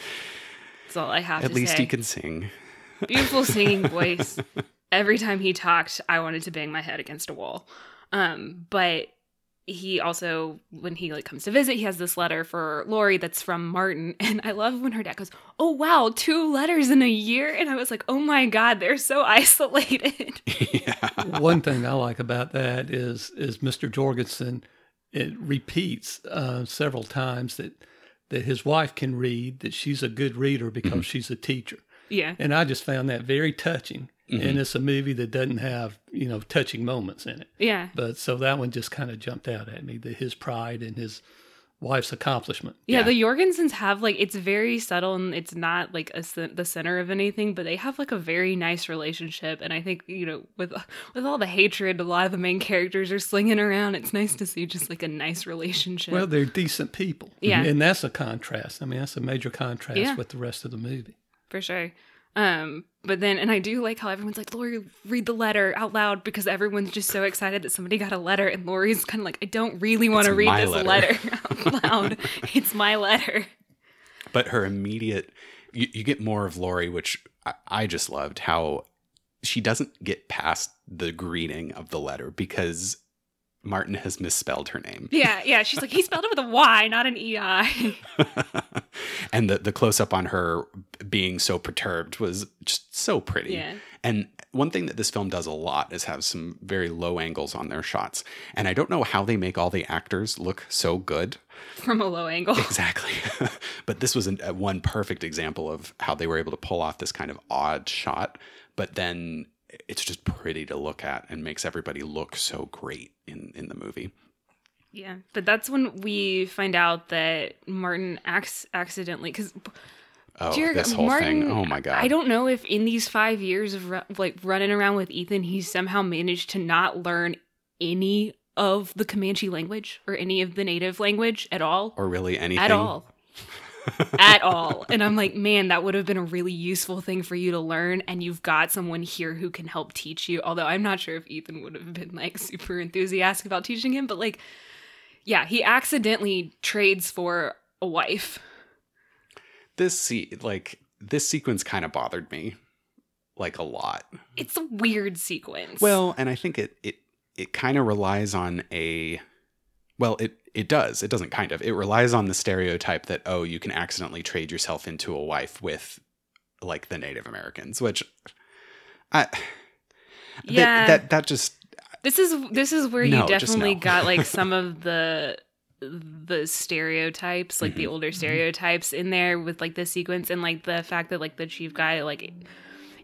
that's all I have At least say. he can sing. Beautiful singing voice. Every time he talked, I wanted to bang my head against a wall. Um, but he also, when he like comes to visit, he has this letter for Laurie that's from Martin, and I love when her dad goes, "Oh wow, two letters in a year," and I was like, "Oh my god, they're so isolated." yeah. One thing I like about that is is Mr. Jorgensen. It repeats uh, several times that that his wife can read, that she's a good reader because she's a teacher, yeah, and I just found that very touching. Mhm. And it's a movie that doesn't have you know touching moments in it, yeah, but so that one just kind of jumped out at me. That his pride and his wife's accomplishment. yeah. Yeah. The Jorgensens have like it's very subtle and it's not like a, the center of anything, but they have like a very nice relationship. And I think you know with with all the hatred a lot of the main characters are slinging around, it's nice to see just like a nice relationship. Well, they're decent people. Yeah. And that's a contrast. I mean, that's a major contrast Yeah. with the rest of the movie. for sure. Um, but then, and I do like how everyone's like, Laurie, read the letter out loud because everyone's just so excited that somebody got a letter, and Laurie's kind of like, I don't really want to read this letter." letter, out loud. it's my letter. but her immediate you, you get more of Laurie, which I, I just loved how she doesn't get past the greeting of the letter because Martin has misspelled her name. Yeah, yeah. She's like, he spelled it with a Y, not an EI. and the the close up on her being so perturbed was just so pretty. Yeah. And one thing that this film does a lot is have some very low angles on their shots. And I don't know how they make all the actors look so good. From a low angle. Exactly. but this was an, a, one perfect example of how they were able to pull off this kind of odd shot, but then it's just pretty to look at and makes everybody look so great in in the movie. Yeah, but that's when we find out that Martin acts accidentally because Oh, this whole Martin, thing. Oh my god. I don't know if in these five years of ru- like running around with Ethan, he's somehow managed to not learn any of the Comanche language or any of the native language at all. or really anything At all. At all. And I'm like, man, that would have been a really useful thing for you to learn. And you've got someone here who can help teach you. Although I'm not sure if Ethan would have been like super enthusiastic about teaching him, but like, yeah, he accidentally trades for a wife. This se- like this sequence kind of bothered me like a lot. It's a weird sequence. Well, and I think it it it kind of relies on a well, it it does. It doesn't kind of. It relies on the stereotype that oh, you can accidentally trade yourself into a wife with like the Native Americans, which I that- Yeah. that that just this is this is where No, you definitely no. got like some of the the stereotypes like Mm-hmm. the older stereotypes in there with like the sequence and like the fact that like the chief guy like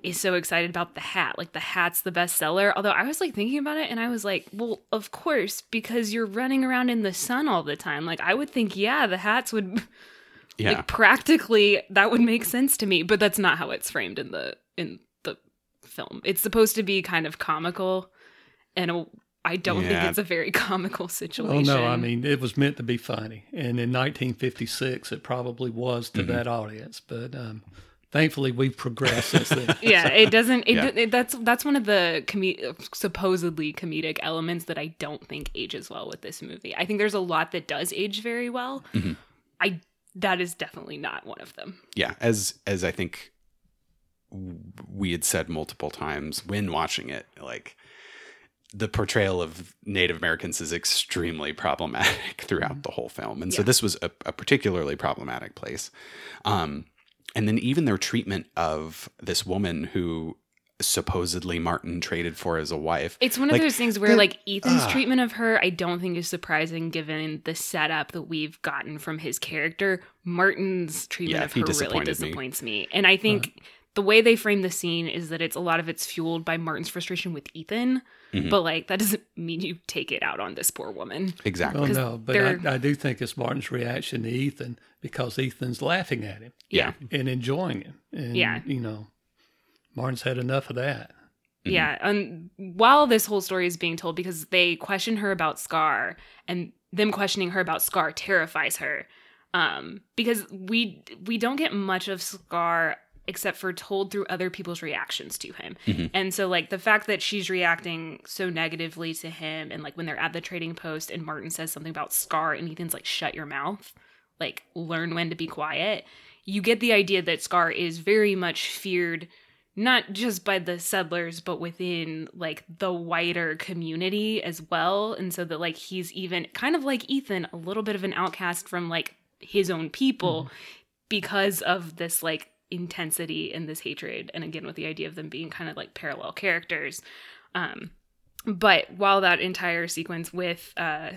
is so excited about the hat. Like the hat's the best seller although i was like thinking about it and i was like well of course because you're running around in the sun all the time. Like i would think yeah the hats would yeah. like practically that would make sense to me. But that's not how it's framed in the in the film. It's supposed to be kind of comical and a, i don't think it's a very comical situation. Oh no, I mean it was meant to be funny, and in 1956 it probably was to that audience. But um, thankfully we've progressed since then. yeah it doesn't it, Yeah. it- that's that's one of the com- supposedly comedic elements that i don't think ages well with this movie. I think there's a lot that does age very well. Mhm. i that is definitely not one of them. Yeah as as i think we had said multiple times when watching it like the portrayal of native americans is extremely problematic throughout the whole film. And so this was a, a particularly problematic place. Um and then even their treatment of this woman who supposedly martin traded for as a wife It's one of Like, those things where the- like Ethan's ah. treatment of her I don't think is surprising given the setup that we've gotten from his character. Martin's treatment Yeah, of he her really disappointed me. disappoints me. And I think the way they frame the scene is that it's a lot of it's fueled by Martin's frustration with Ethan, Mhm. but like that doesn't mean you take it out on this poor woman. exactly Oh 'Cause no, but I, I do think it's Martin's reaction to Ethan because Ethan's laughing at him yeah and enjoying him. And, Yeah. you know, Martin's had enough of that. Mhm. Yeah, and while this whole story is being told, because they question her about Scar, and them questioning her about Scar terrifies her, um, because we we don't get much of Scar except for told through other people's reactions to him, Mhm. and so like the fact that she's reacting so negatively to him, and like when they're at the trading post, and Martin says something about Scar, and Ethan's like, "Shut your mouth," like learn when to be quiet. You get the idea that Scar is very much feared not just by the settlers but within like the wider community as well and so that like he's even kind of like Ethan a little bit of an outcast from like his own people because of this like intensity and this hatred and again with the idea of them being kind of like parallel characters um but while that entire sequence with uh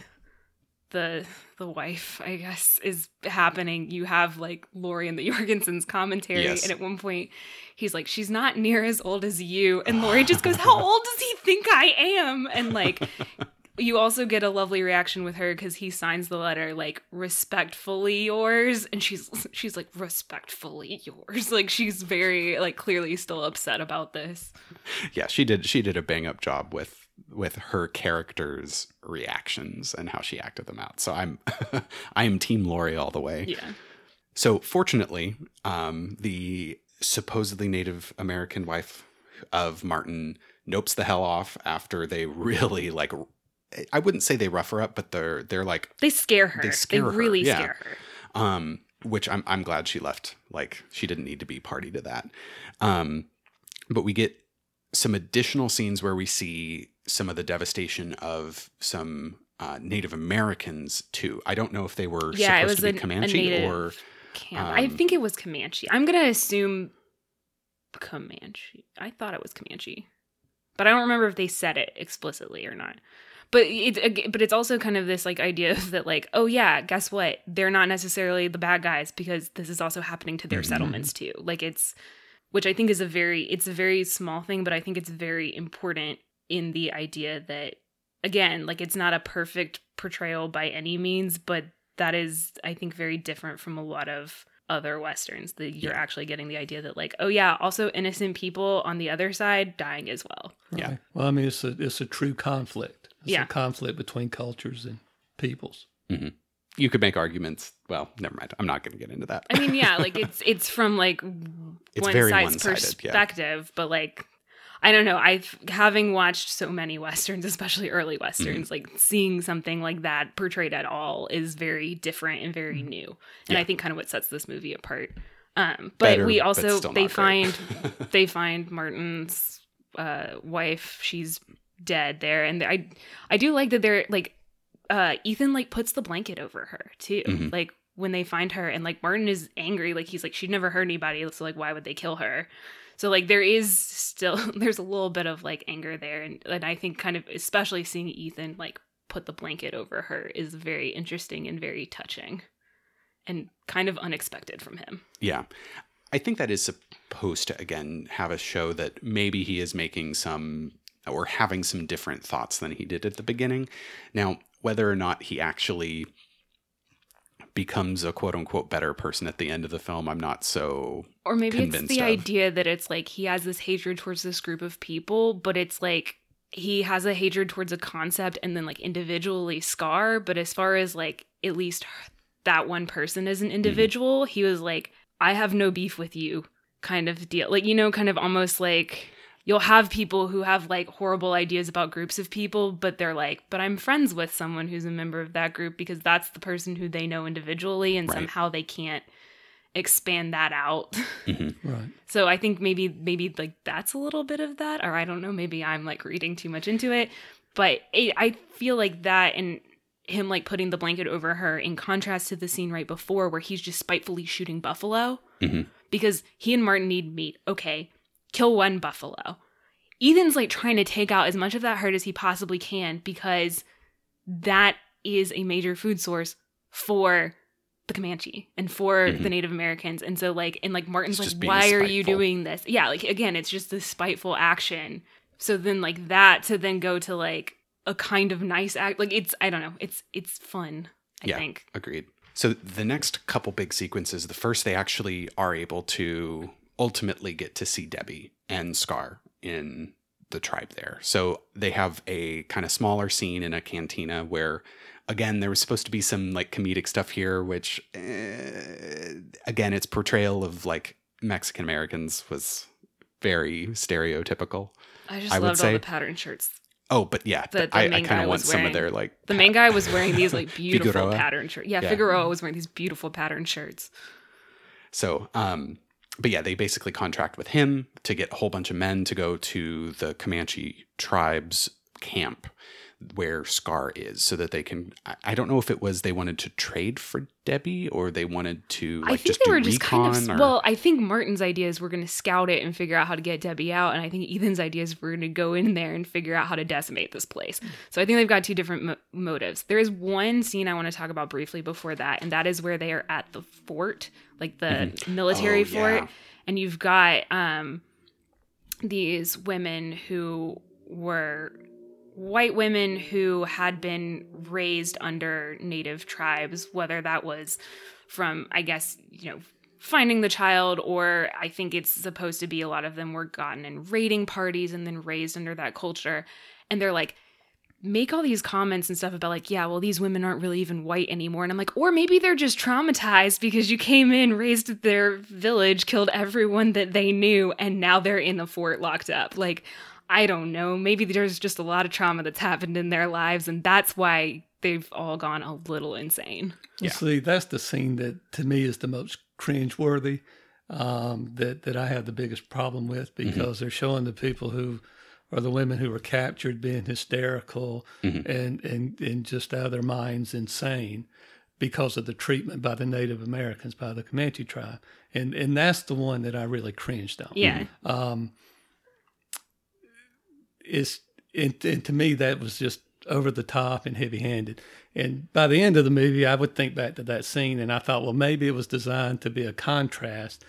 the the wife, I guess, is happening. You have like Laurie and the Jorgensen's commentary, Yes. and at one point he's like, "She's not near as old as you," and Laurie just goes, "How old does he think I am?" And like, you also get a lovely reaction with her because he signs the letter like "respectfully yours," and she's she's like "respectfully yours," like she's very like clearly still upset about this. yeah she did she did a bang up job with with her character's reactions and how she acted them out. So i'm i am team laurie all the way. Yeah, so fortunately um the supposedly native american wife of martin nopes the hell off after they really like i wouldn't say they rough her up but they're they're like they scare her. They They, scare her, really yeah. scare her. um which i'm i'm glad she left like she didn't need to be party to that um but we get some additional scenes where we see some of the devastation of some uh, Native Americans too. I don't know if they were Yeah, it supposed was to be a- a Comanche native- or Camp. I Um, think it was Comanche. I'm gonna assume Comanche. I thought it was Comanche, but I don't remember if they said it explicitly or not. But it's but it's also kind of this like idea of that like oh yeah guess what they're not necessarily the bad guys because this is also happening to their Mhm. settlements too like it's which I think is a very it's a very small thing but I think it's very important in the idea that again like it's not a perfect portrayal by any means but that is i think very different from a lot of other westerns that you're Yeah. actually getting the idea that like oh yeah also innocent people on the other side dying as well Yeah. Right. Well, I mean, it's a it's a true conflict. It's Yeah. a conflict between cultures and peoples. you could make arguments. Well, never mind. I'm not going to get into that. i mean yeah like it's it's from like It's one very side's one-sided, yeah. perspective but like i don't know i've having watched so many westerns especially early Mm-hmm. westerns like seeing something like that portrayed at all is very different and very new and Yeah. i think kind of what sets this movie apart um but Better, we also still they find they find Martin's uh, wife. She's dead there, and I I do like that they're like uh, Ethan like puts the blanket over her too. Mhm. Like when they find her, and like Martin is angry. Like he's like she'd never hurt anybody, so like why would they kill her? So like there is still there's a little bit of like anger there, and and I think kind of especially seeing Ethan like put the blanket over her is very interesting and very touching, and kind of unexpected from him. Yeah. I think that is supposed to, again, have a show that maybe he is making some or having some different thoughts than he did at the beginning. Now, whether or not he actually becomes a quote unquote better person at the end of the film, I'm not so. Or maybe it's the of. idea that it's like he has this hatred towards this group of people, but it's like he has a hatred towards a concept and then like individually Scar. But as far as like at least that one person as an Mm-hmm. individual, he was like, I have no beef with you kind of deal. Like, you know, kind of almost like you'll have people who have like horrible ideas about groups of people, but they're like, but I'm friends with someone who's a member of that group because that's the person who they know individually and Right. somehow they can't expand that out. Right. So I think maybe maybe like that's a little bit of that, or I don't know. Maybe I'm like reading too much into it, but it, I feel like that and him like putting the blanket over her in contrast to the scene right before where he's just spitefully shooting buffalo Mhm. because he and Martin need meat. Okay, kill one buffalo. Ethan's like trying to take out as much of that herd as he possibly can because that is a major food source for the Comanche and for Mhm. the Native Americans. And so like and like Martin's It's like, why are you doing this? Yeah, like again, it's just this spiteful action. So then like that to then go to like a kind of nice act like it's I don't know, it's it's fun, I Yeah. think. Agreed. So the next couple big sequences, the first they actually are able to ultimately get to see Debbie and Scar in the tribe there. So they have a kind of smaller scene in a cantina where again there was supposed to be some like comedic stuff here which eh, again its portrayal of like Mexican Americans was very stereotypical. I just I loved all the pattern shirts. Oh, but yeah, The- the I, I kind of want was some of their like The main guy was wearing these like beautiful pattern shirts. Yeah, Yeah. Figueroa was wearing these beautiful pattern shirts. So, um, but yeah, they basically contract with him to get a whole bunch of men to go to the Comanche tribe's camp where Scar is so that they can. I, don't know if it was they wanted to trade for Debbie or they wanted to like I think they were just kind of or. well. I think Martin's ideas were going to scout it and figure out how to get Debbie out, and I think Ethan's ideas were going to go in there and figure out how to decimate this place. So I think they've got two different mo- motives. There is one scene I want to talk about briefly before that, and that is where they are at the fort, like the military Oh, fort, yeah. and you've got um these women who were white women who had been raised under native tribes, whether that was from, I guess, you know, finding the child, or I think it's supposed to be a lot of them were gotten in raiding parties and then raised under that culture. And they're like, make all these comments and stuff about like, yeah, well, these women aren't really even white anymore. And I'm like, or maybe they're just traumatized because you came in, raised their village, killed everyone that they knew, and now they're in the fort locked up. Like, I don't know. Maybe there's just a lot of trauma that's happened in their lives, and that's why they've all gone a little insane. Well, Yeah. See, that's the scene that to me is the most cringeworthy. Um, that that I have the biggest problem with Mm-hmm. because they're showing the people who or the women who were captured being hysterical Mhm. and, and, and just out of their minds insane because of the treatment by the Native Americans, by the Comanche tribe. And, and that's the one that I really cringed on. Yeah. Um, it's, and, and to me, that was just over the top and heavy handed. And by the end of the movie, I would think back to that scene and I thought, well, maybe it was designed to be a contrast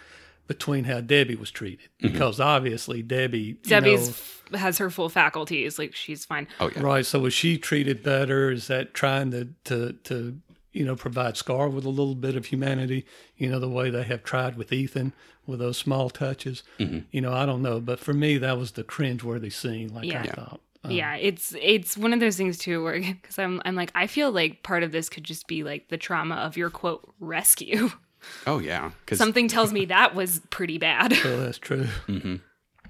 between how Debbie was treated. Because obviously, Debbie. you Debbie's know, has her full faculties. Like she's fine. Oh yeah. Right. So was she treated better? Is that trying to to to you know provide Scar with a little bit of humanity? You know the way they have tried with Ethan with those small touches. You know I don't know, but for me that was the cringeworthy scene. Like Yeah. I thought. Um, yeah, it's it's one of those things too where because I'm I'm like I feel like part of this could just be like the trauma of your quote rescue. Oh yeah. Because Something tells me that was pretty bad. So that's true. Mm-hmm.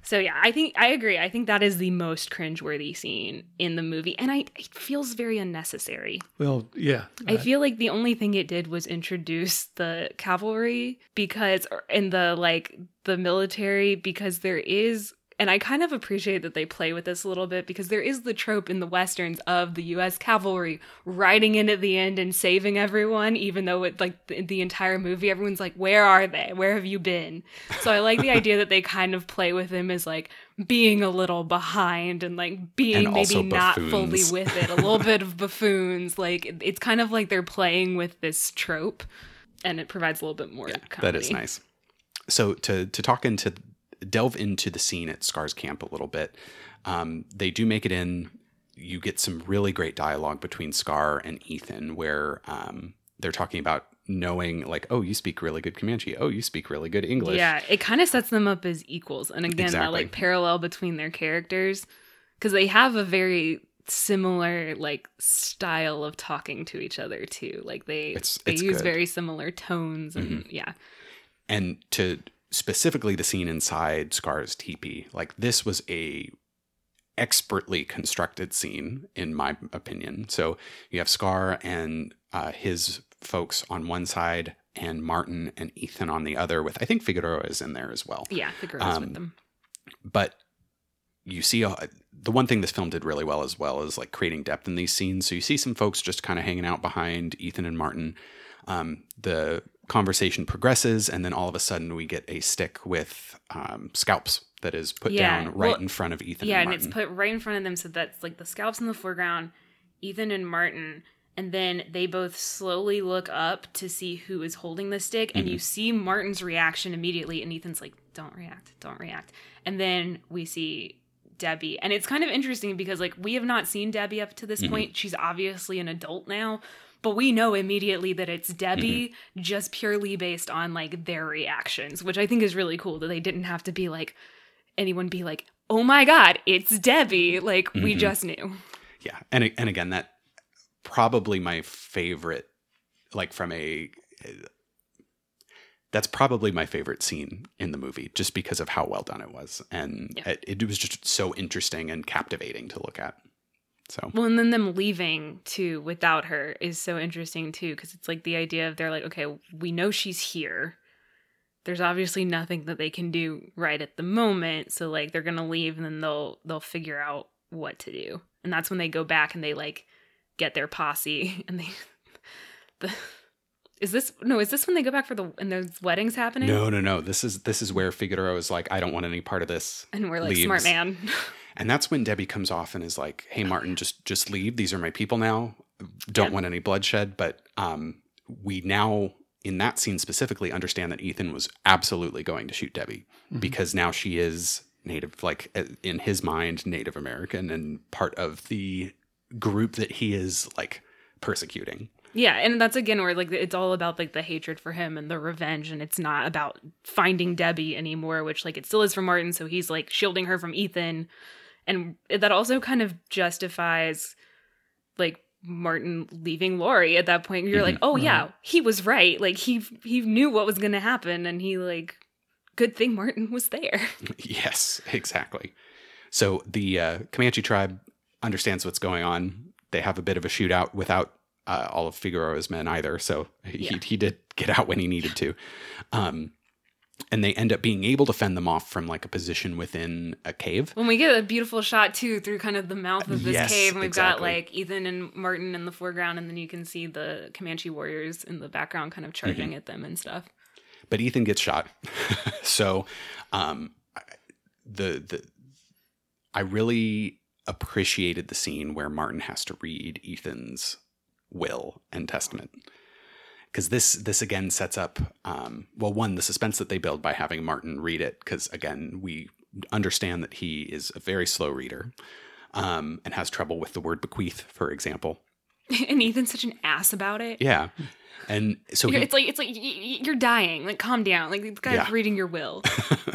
So yeah, I think I agree. I think that is the most cringeworthy scene in the movie, and I it feels very unnecessary. Well, yeah. I feel like the only thing it did was introduce the cavalry because in the like the military because there is and I kind of appreciate that they play with this a little bit because there is the trope in the westerns of the US cavalry riding in at the end and saving everyone even though it like the, the entire movie everyone's like where are they? Where have you been? So I like the idea that they kind of play with him as like being a little behind and like being And maybe not fully with it a little bit of buffoons. Like it- it's kind of like they're playing with this trope and it provides a little bit more that is nice. So to to talk into delve into the scene at Scar's camp a little bit, um, they do make it in. You get some really great dialogue between Scar and Ethan, where um, they're talking about knowing, like, oh, you speak really good Comanche. Oh, you speak really good English. Yeah, it kind of sets them up as equals. And again, that like parallel between their characters because they have a very similar like style of talking to each other too. Like they It's- they it's use good. Mm-hmm. very similar tones and yeah. and to specifically the scene inside Scar's teepee, like this was a expertly constructed scene in my opinion. So you have Scar and uh, his folks on one side, and Martin and Ethan on the other. With I think Figueroa is in there as well. Yeah, the girls Um, with them. But you see uh, the one thing this film did really well as well is like creating depth in these scenes. So you see some folks just kind of hanging out behind Ethan and Martin. Um, the conversation progresses, and then all of a sudden we get a stick with um, scalps that is put Yeah, down right well, in front of Ethan. Yeah, and, and it's put right in front of them so that's like the scalps in the foreground, Ethan and Martin, and then they both slowly look up to see who is holding the stick, and Mm-hmm. you see Martin's reaction immediately, and Ethan's like, "Don't react, don't react," and then we see. Debbie. And it's kind of interesting because like we have not seen Debbie up to this Mm-hmm. point. She's obviously an adult now, but we know immediately that it's Debbie Mm-hmm. just purely based on like their reactions, which I think is really cool that they didn't have to be like anyone be like, "Oh my god, it's Debbie!" Like we Mhm. just knew. Yeah, and and again, that probably my favorite, like from a, that's probably my favorite scene in the movie, just because of how well done it was, and Yeah. it, it was just so interesting and captivating to look at. So Well, and then them leaving too without her is so interesting too because it's like the idea of they're like, okay, we know she's here. There's obviously nothing that they can do right at the moment, so like they're gonna leave and then they'll they'll figure out what to do, and that's when they go back and they like get their posse and they the is this no is this when they go back for the and there's weddings happening no, no, no. This is this is where Figueroa is like, I don't want any part of this. and we're like leaves. smart man And that's when Debbie comes off and is like, "Hey, Martin, just just leave. These are my people now. Don't Yeah. want any bloodshed." But um, we now, in that scene specifically, understand that Ethan was absolutely going to shoot Debbie because now she is native, like uh, in his mind, Native American and part of the group that he is like persecuting. Yeah, and that's again where like it's all about like the hatred for him and the revenge, and it's not about finding Debbie anymore, which like it still is for Martin. So he's like shielding her from Ethan, and that also kind of justifies like Martin leaving Laurie at that point. You're like, Mhm. oh yeah, he was right. Like he he knew what was gonna happen, and he like, good thing Martin was there. yes, exactly. So the uh, Comanche tribe understands what's going on. They have a bit of a shootout without uh, all of Figueroa's men either. So he, Yeah. he did get out when he needed to. Um, and they end up being able to fend them off from like a position within a cave. When we get a beautiful shot too through kind of the mouth of this Yes, cave, and we've got like Ethan and Martin in the foreground, and then you can see the Comanche warriors in the background kind of charging Mm-hmm. at them and stuff. but Ethan gets shot. so, um, the the I really appreciated the scene where Martin has to read Ethan's will and testament because this this again sets up um, well one the suspense that they build by having Martin read it because again we understand that he is a very slow reader um, and has trouble with the word bequeath for example and Ethan's such an ass about it. yeah and so he, it's like it's like you're dying. Like calm down. Like this guy's Yeah. reading your will.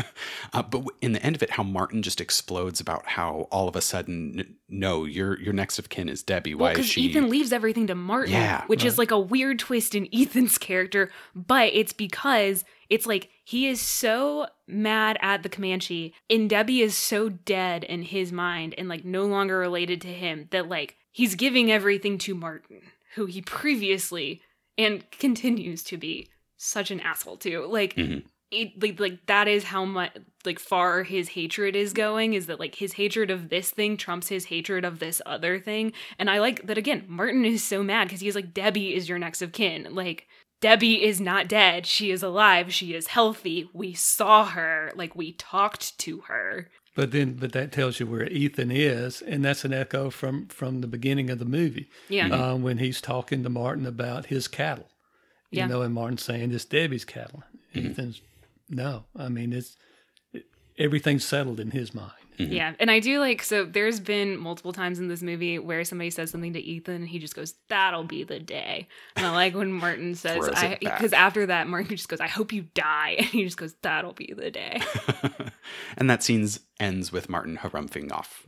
uh, but in the end of it, how Martin just explodes about how all of a sudden, no, your your next of kin is Debbie. Why Well, is because she? Ethan leaves everything to Martin, Yeah, which is like a weird twist in Ethan's character, but it's because it's like he is so mad at the Comanche, and Debbie is so dead in his mind and like no longer related to him that like he's giving everything to Martin, who he previously and continues to be such an asshole too. Like Mhm. it like like that is how much like far his hatred is going is that like his hatred of this thing trumps his hatred of this other thing. And i like that again martin is so mad because he's like debbie is your next of kin. Like debbie is not dead. She is alive. She is healthy. We saw her. Like we talked to her But then, but that tells you where Ethan is, and that's an echo from from the beginning of the movie yeah uh, when he's talking to Martin about his cattle. You Yeah. know, and Martin's saying it's Debbie's cattle. Ethan's no. I mean, it's it, everything's settled in his mind. Mm-hmm. Yeah, and I do like so. There's been multiple times in this movie where somebody says something to Ethan, and he just goes, "That'll be the day." And I like when Martin says, "I," because after that, Martin just goes, "I hope you die," and he just goes, "That'll be the day." and that scene ends with Martin harumphing off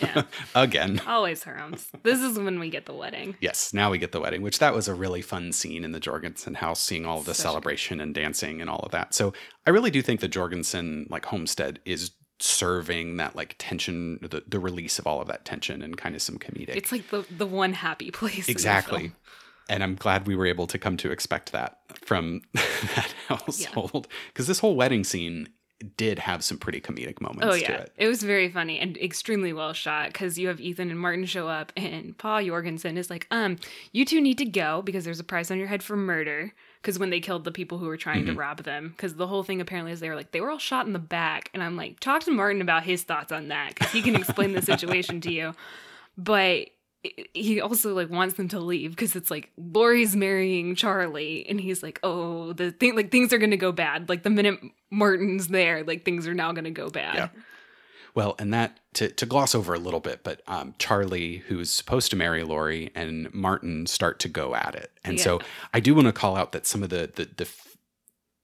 Yeah. again. Always harums. This is when we get the wedding. Yes, now we get the wedding, which that was a really fun scene in the Jorgensen house, seeing all the celebration and dancing and all of that. So I really do think the Jorgensen like homestead is serving that like tension, the, the release of all of that tension and kind of some comedic. It's like the the one happy place. exactly. And I'm glad we were able to come to expect that from that household because this whole wedding scene did have some pretty comedic moments Oh to yeah, it. it was very funny and extremely well shot because you have Ethan and Martin show up, and Paul Jorgensen is like, "Um, you two need to go because there's a price on your head for murder." Because when they killed the people who were trying Mm-hmm. to rob them, because the whole thing apparently is they were like they were all shot in the back, and I'm like, talk to Martin about his thoughts on that because he can explain the situation to you. But he also like wants them to leave because it's like Laurie's marrying Charlie, and he's like, oh, the thing like things are gonna go bad. Like the minute Martin's there, like things are now gonna go bad. Yeah. Well, and that to, to gloss over a little bit, but um, Charlie, who's supposed to marry Laurie, and Martin start to go at it, and so I do want to call out that some of the the, the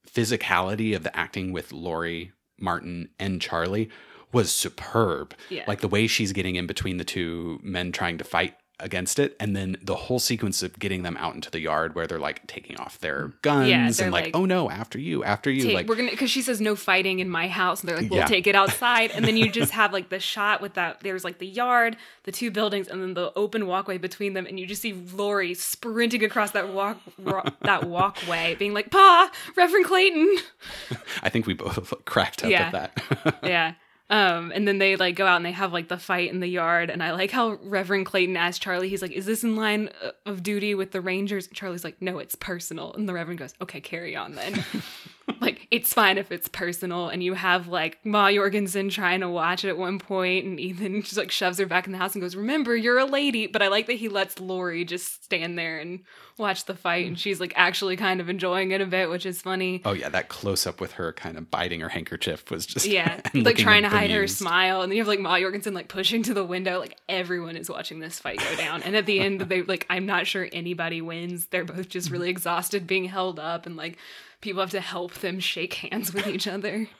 physicality of the acting with Laurie, Martin, and Charlie was superb. Yeah. Like the way she's getting in between the two men trying to fight against it, and then the whole sequence of getting them out into the yard where they're like taking off their guns Yeah, and like, like, oh no, after you, after you, Take- like we're gonna because she says no fighting in my house and they're like we'll Yeah. take it outside and then you just have like the shot with that there's like the yard the two buildings and then the open walkway between them and you just see Laurie sprinting across that walk ro- that walkway being like pa Reverend Clayton I think we both cracked up Yeah. at that. yeah um and then they like go out and they have like the fight in the yard and I like how Reverend Clayton asked Charlie he's like is this in line uh, of duty with the Rangers? Charlie's like no it's personal. And the Reverend goes okay carry on then like it's fine if it's personal and you have like Ma Jorgensen trying to watch it at one point and Ethan just like shoves her back in the house and goes, Remember, you're a lady. But I like that he lets Laurie just stand there and watch the fight and she's like actually kind of enjoying it a bit, which is funny. Oh yeah, that close up with her kind of biting her handkerchief was just Yeah, like trying to hide her smile, and then you have like Ma Jorgensen like pushing to the window. Like everyone is watching this fight go down, and at the end, they like I'm not sure anybody wins. They're both just really exhausted, being held up, and like people have to help them shake hands with each other.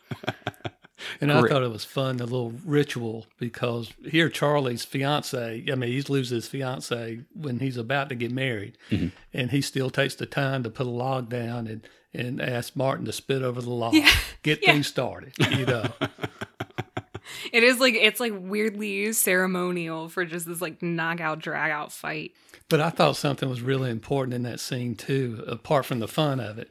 And I thought it was fun, the little ritual, because here Charlie's fiance, I mean, he loses his fiance when he's about to get married, Mm-hmm. and he still takes the time to put a log down and and ask Martin to spit over the log, get yeah. things started. You know, It is like it's like weirdly ceremonial for just this like knockout drag out fight. but I thought something was really important in that scene too, apart from the fun of it.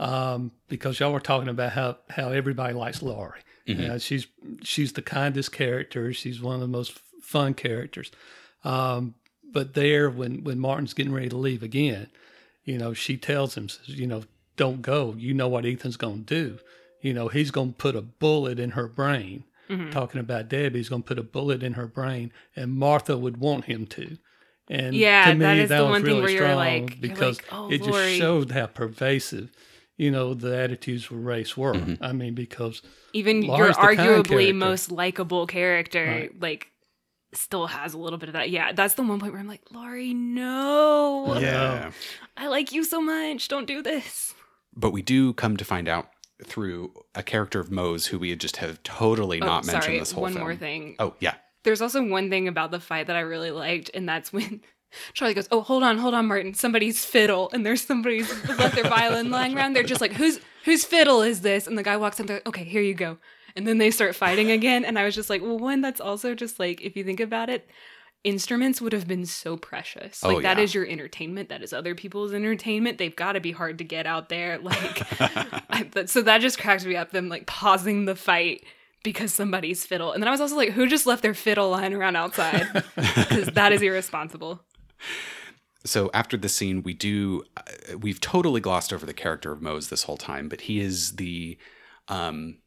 Um, because y'all were talking about how how everybody likes Laurie. Mhm. Uh, she's she's the kindest character. She's one of the most fun characters. Um, but there, when when Martin's getting ready to leave again, you know, she tells him, you know, don't go. You know what Ethan's going to do. You know, he's going to put a bullet in her brain. Mhm. Talking about Debbie, he's going to put a bullet in her brain, and Martha would want him to. And Yeah, to me, that is the was one thing really where you're strong like- you're because like, "Oh, it just showed how pervasive, you know, the attitudes for race were. Mhm. I mean, because Even Laura's your arguably most likable character, Right. like, still has a little bit of that. Yeah, that's the one point where I'm like, Laurie, no. Yeah. I like you so much. Don't do this. But we do come to find out through a character of Mose who we had just have totally oh, not mentioned this whole one film. more thing. Oh, yeah. There's also one thing about the fight that I really liked, and that's when Charlie goes, "Oh, hold on, hold on, Martin. Somebody's fiddle, and there's somebody's left their violin lying around. They're just like, whose whose fiddle is this?" And the guy walks up, they're like, "Okay, here you go." And then they start fighting again, and I was just like, "Well, one, that's also just like, if you think about it." Instruments would have been so precious. Oh, Like that yeah. is your entertainment. That is other people's entertainment. They've got to be hard to get out there. Like, I, that, so that just cracked me up. Them like pausing the fight because somebody's fiddle, and then I was also like, who just left their fiddle lying around outside? Because that is irresponsible. So after the scene, we do, uh, we've totally glossed over the character of Mose this whole time, but he is the um,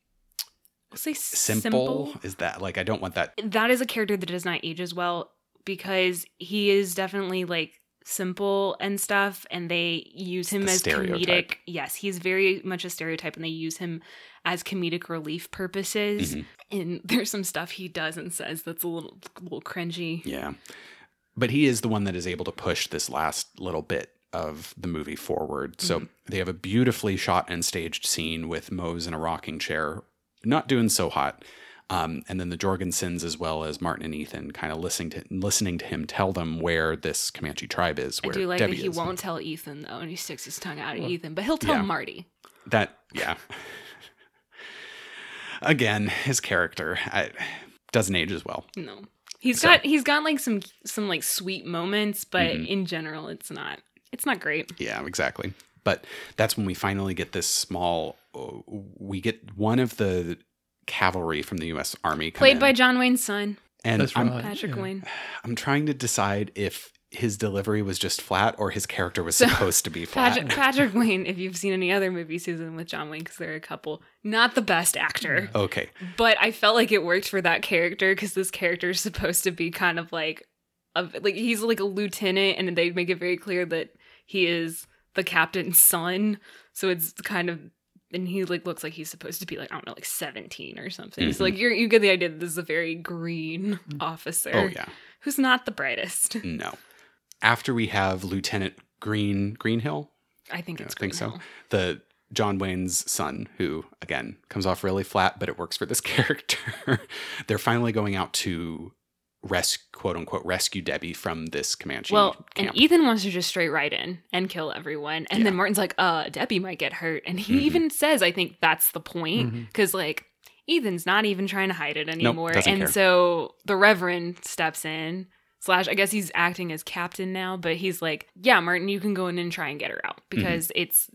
I'll say simple. simple. Is that like, I don't want that. That is a character that does not age as well because he is definitely like simple and stuff, and they use him the as stereotype. comedic. Yes, he's very much a stereotype, and they use him as comedic relief purposes. Mhm. And there's some stuff he does and says that's a little, little cringy. Yeah. But he is the one that is able to push this last little bit of the movie forward. So Mhm. they have a beautifully shot and staged scene with Mose in a rocking chair, not doing so hot. Um, and then the Jorgensens, as well as Martin and Ethan, kind of listening to listening to him tell them where this Comanche tribe is. I Where do like Debbie that he is. won't tell Ethan though, and he sticks his tongue out at Ethan, but he'll tell yeah. Marty. That yeah. Again, his character I, doesn't age as well. No, he's So- got he's got like some some like sweet moments, but Mhm. in general, it's not it's not great. Yeah, exactly. But that's when we finally get this small. uh, We get one of the cavalry from the U.S. Army come Played in, by John Wayne's son, and That's I'm, right. Patrick yeah. Wayne. I'm trying to decide if his delivery was just flat or his character was supposed to be flat. Patrick, Patrick Wayne, if you've seen any other movie, in with John Wayne, because there are a couple, not the best actor, Okay, but I felt like it worked for that character because this character is supposed to be kind of like, a, like he's like a lieutenant, and they make it very clear that he is the captain's son. So it's kind of, and he like looks like he's supposed to be like I don't know, like seventeen or something. So Mhm. like you you get the idea that this is a very green officer oh yeah, who's not the brightest. no. After we have Lieutenant Green Greenhill, I think it's I think so. The John Wayne's son, who again comes off really flat, but it works for this character. They're finally going out to res quote unquote rescue Debbie from this Comanche Well, camp. and Ethan wants to just straight right in and kill everyone. And then Martin's like, uh, Debbie might get hurt. And he Mhm. even says, I think that's the point. Because, like, Ethan's not even trying to hide it anymore. doesn't and care. so the Reverend steps in. Slash, I guess he's acting as captain now, but he's like, Yeah, Martin, you can go in and try and get her Mm-hmm. out because it's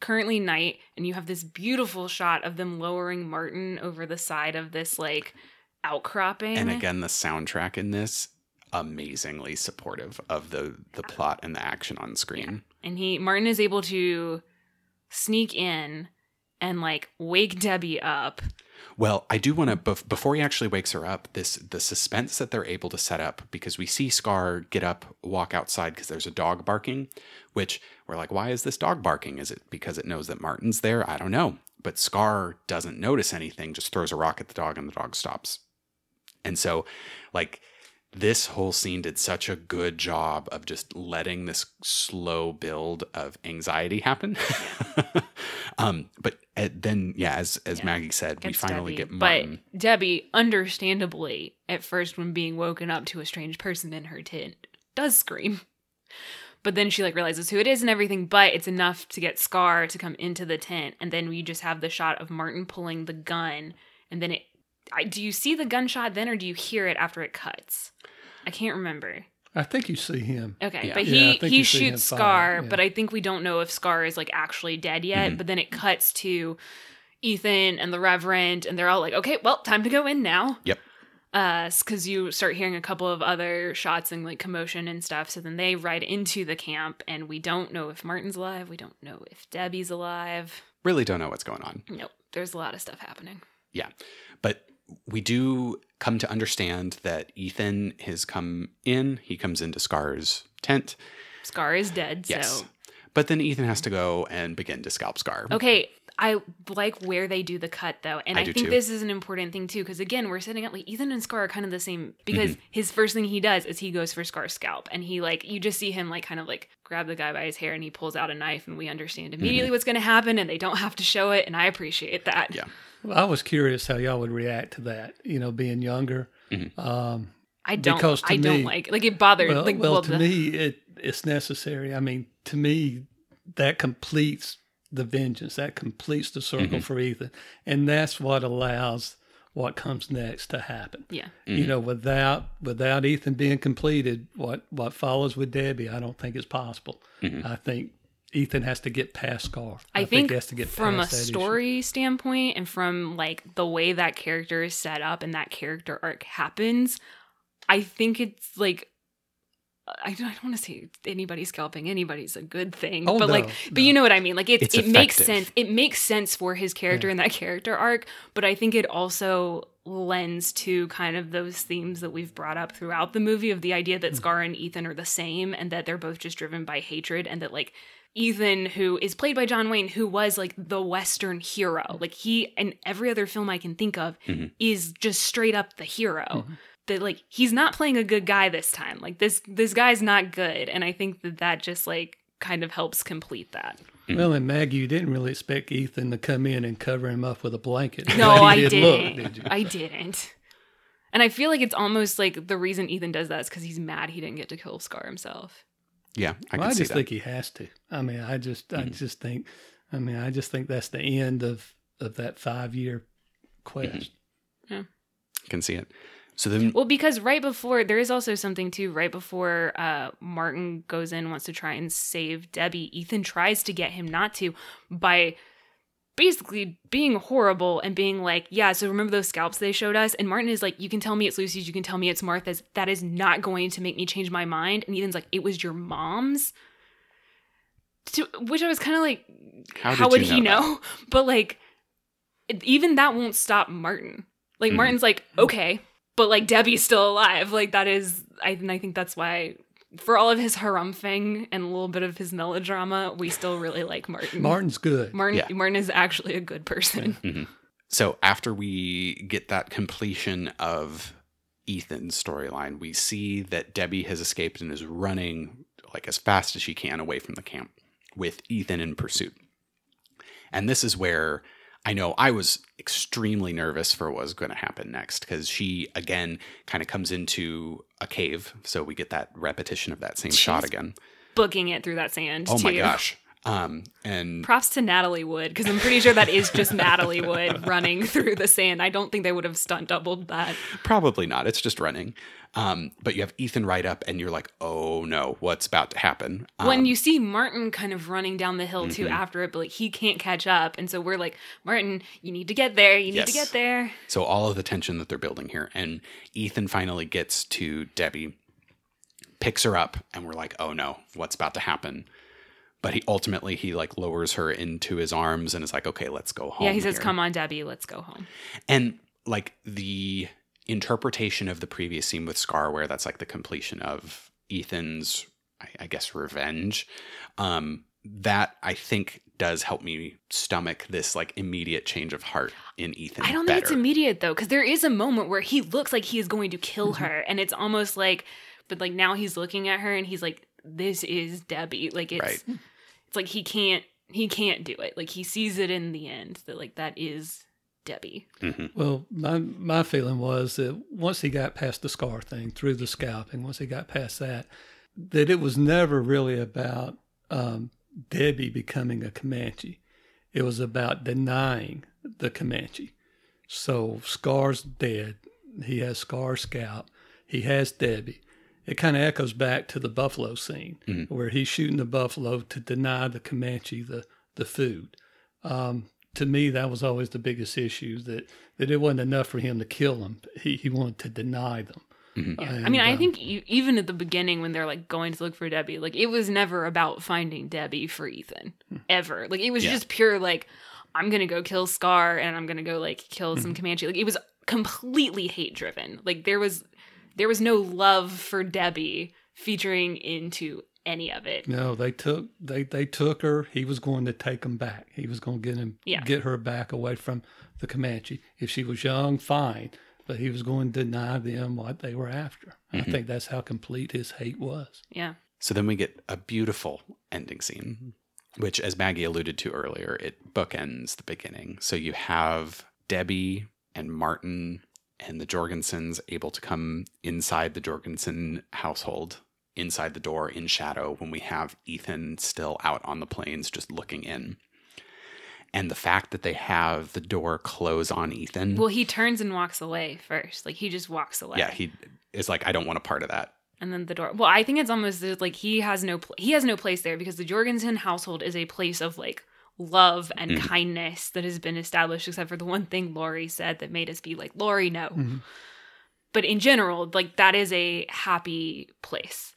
currently night and you have this beautiful shot of them lowering Martin over the side of this, like, outcropping. and again, the soundtrack in this amazingly supportive of the the plot and the action on screen. and he Martin is able to sneak in and like wake Debbie up. Well, I do want to before he actually wakes her up. This the suspense that they're able to set up because we see Scar get up, walk outside because there's a dog barking, which we're like, why is this dog barking? Is it because it knows that Martin's there? I don't know. But Scar doesn't notice anything, just throws a rock at the dog, and the dog stops. And so, like, this whole scene did such a good job of just letting this slow build of anxiety happen. um, but uh, then, yeah, as as Yeah. Maggie said, we finally Debbie. get Martin. But Debbie, understandably, at first when being woken up to a strange person in her tent, does scream. But then she like realizes who it is and everything, but it's enough to get Scar to come into the tent, and then we just have the shot of Martin pulling the gun, and then it. I, do you see the gunshot then, or do you hear it after it cuts? I can't remember. I think you see him. Okay, Yeah. but he I think he you see him shoots Scar, yeah. but I think we don't know if Scar is like actually dead yet. Mhm. But then it cuts to Ethan and the Reverend, and they're all like, "Okay, well, time to go in now." Yep. Uh, because you start hearing a couple of other shots and like commotion and stuff. So then they ride into the camp, and we don't know if Martin's alive. We don't know if Debbie's alive. Really don't know what's going on. Nope, there's a lot of stuff happening. Yeah. But we do come to understand that Ethan has come in. He comes into Scar's tent. Scar is dead. Yes. So But then Ethan has to go and begin to scalp Scar. Okay, I like where they do the cut though, and I I, think too. this is an important thing too, because again, we're setting up like Ethan and Scar are kind of the same because Mm-hmm. his first thing he does is he goes for Scar's scalp, and he like you just see him like kind of like grab the guy by his hair, and he pulls out a knife, and we understand immediately what's going to happen, and they don't have to show it, and I appreciate that. Mm-hmm. Yeah. Well, I was curious how y'all would react to that. You know, being younger. Mhm. Um, I don't, Because to I don't me- like like it bothered well, like well, well, to the- me, it it's necessary. I mean, to me, that completes the vengeance. That completes the circle Mhm. for Ethan, and that's what allows what comes next to happen. yeah. Mm-hmm. You know, without without Ethan being completed, what what follows with Debbie, I don't think is possible. Mhm. I think Ethan has to get past Scar. I, think, he has to get from a past that issue. story standpoint and from like the way that character is set up and that character arc happens, I think it's like I don't, I don't want to say anybody scalping anybody's a good thing, Oh, but no, like, no. but you know what I mean. Like it's, It's it makes sense. It makes sense for his character Yeah. and that character arc, but I think it also lends to kind of those themes that we've brought up throughout the movie of the idea Hmm. that Scar and Ethan are the same and that they're both just driven by hatred and that like Ethan, who is played by John Wayne, who was like the Western hero, like he and every other film I can think of Mhm. is just straight up the hero. Mhm. That like he's not playing a good guy this time. Like this this guy's not good, and I think that that just like kind of helps complete that. Well, and Maggie, you didn't really expect Ethan to come in and cover him up with a blanket. No, I did didn't. Look, did? I didn't. And I feel like it's almost like the reason Ethan does that is because he's mad he didn't get to kill Scar himself. Yeah, I Well, can I see just that. think he has to. I mean, I just, I Mhm. just think, I mean, I just think that's the end of of that five year quest. Yeah. Can see it. So then, Well, because right before there is also something too. Right before uh, Martin goes in, wants to try and save Debbie. Ethan tries to get him not to by basically being horrible and being like, "Yeah, so remember those scalps they showed us?" And Martin is like, "You can tell me it's Lucy's. You can tell me it's Martha's. That is not going to make me change my mind." And Ethan's like, "It was your mom's." To which I was kind of like, How how, would you he know know? But like, even that won't stop Martin. Like Mhm. Martin's like, okay, but like Debbie's still alive. Like that is, I and I think that's why, for all of his harumphing and a little bit of his melodrama, we still really like Martin. Martin's good. Martin, Yeah. Martin is actually a good person. Mm-hmm. so after we get that completion of Ethan's storyline, we see that Debbie has escaped and is running like as fast as she can away from the camp with Ethan in pursuit. And this is where I know I was extremely nervous for what was going to happen next because she again kind of comes into a cave, so we get that repetition of that same shot again. Booking it through that sand. Oh my too. gosh! Um, and Props to Natalie Wood because I'm pretty sure that is just Natalie Wood running through the sand. I don't think they would have stunt doubled that. Probably not. It's just running. Um, but you have Ethan right up, and you're like, oh no, what's about to happen? when Um, you see Martin kind of running down the hill too Mhm. after it, but like he can't catch up, and so we're like, Martin, you need to get there. You need Yes. to get there. so all of the tension that they're building here, and Ethan finally gets to Debbie, picks her up, and we're like, oh no, what's about to happen? But he ultimately he like lowers her into his arms and is like, okay, let's go home. yeah, he says, here." "Come on, Debbie, let's go home." And like the interpretation of the previous scene with Scar, where that's like the completion of Ethan's, I, I guess, revenge. Um, that I think does help me stomach this like immediate change of heart in Ethan. I don't think it's immediate though, because there is a moment where he looks like he is going to kill Mm-hmm. her, and it's almost like, but like now he's looking at her and he's like, "This is Debbie." Like it's, Right. It's like he can't, he can't do it. Like he sees it in the end that like that is Debbie. Mhm. Well, my my feeling was that once he got past the scar thing through the scalping, once he got past that, that it was never really about um, Debbie becoming a Comanche. It was about denying the Comanche. So Scar's dead. He has Scar's scalp. He has Debbie. It kind of echoes back to the buffalo scene Mhm. where he's shooting the buffalo to deny the Comanche the the food. Um, to me, that was always the biggest issue that that it wasn't enough for him to kill them. He he wanted to deny them. Mhm. Yeah. I mean, I um, think e- even at the beginning when they're like going to look for Debbie, like it was never about finding Debbie for Ethan ever. Like it was Yeah. just pure like I'm gonna go kill Scar and I'm gonna go like kill Mm-hmm. some Comanche. Like it was completely hate driven. Like there was there was no love for Debbie featuring into any of it. No, they took they they took her. He was going to take him back. He was going to get him Yeah. get her back away from the Comanche. If she was young, fine, but he was going to deny them what they were after. I mm-hmm. think that's how complete his hate was. Yeah. So then we get a beautiful ending scene, mm-hmm. which, as Maggie alluded to earlier, it bookends the beginning. So you have Debbie and Martin and the Jorgensens able to come inside the Jorgensen household, inside the door in shadow, when we have Ethan still out on the plains just looking in. And the fact that they have the door close on Ethan. Well, he turns and walks away first. Like he just walks away. yeah, he is like, I don't want a part of that. and then the door. Well, I think it's almost like he has no pl- he has no place there because the Jorgensen household is a place of like love and Mhm. kindness that has been established, except for the one thing Laurie said that made us be like, Laurie, no. Mhm. But in general, like that is a happy place.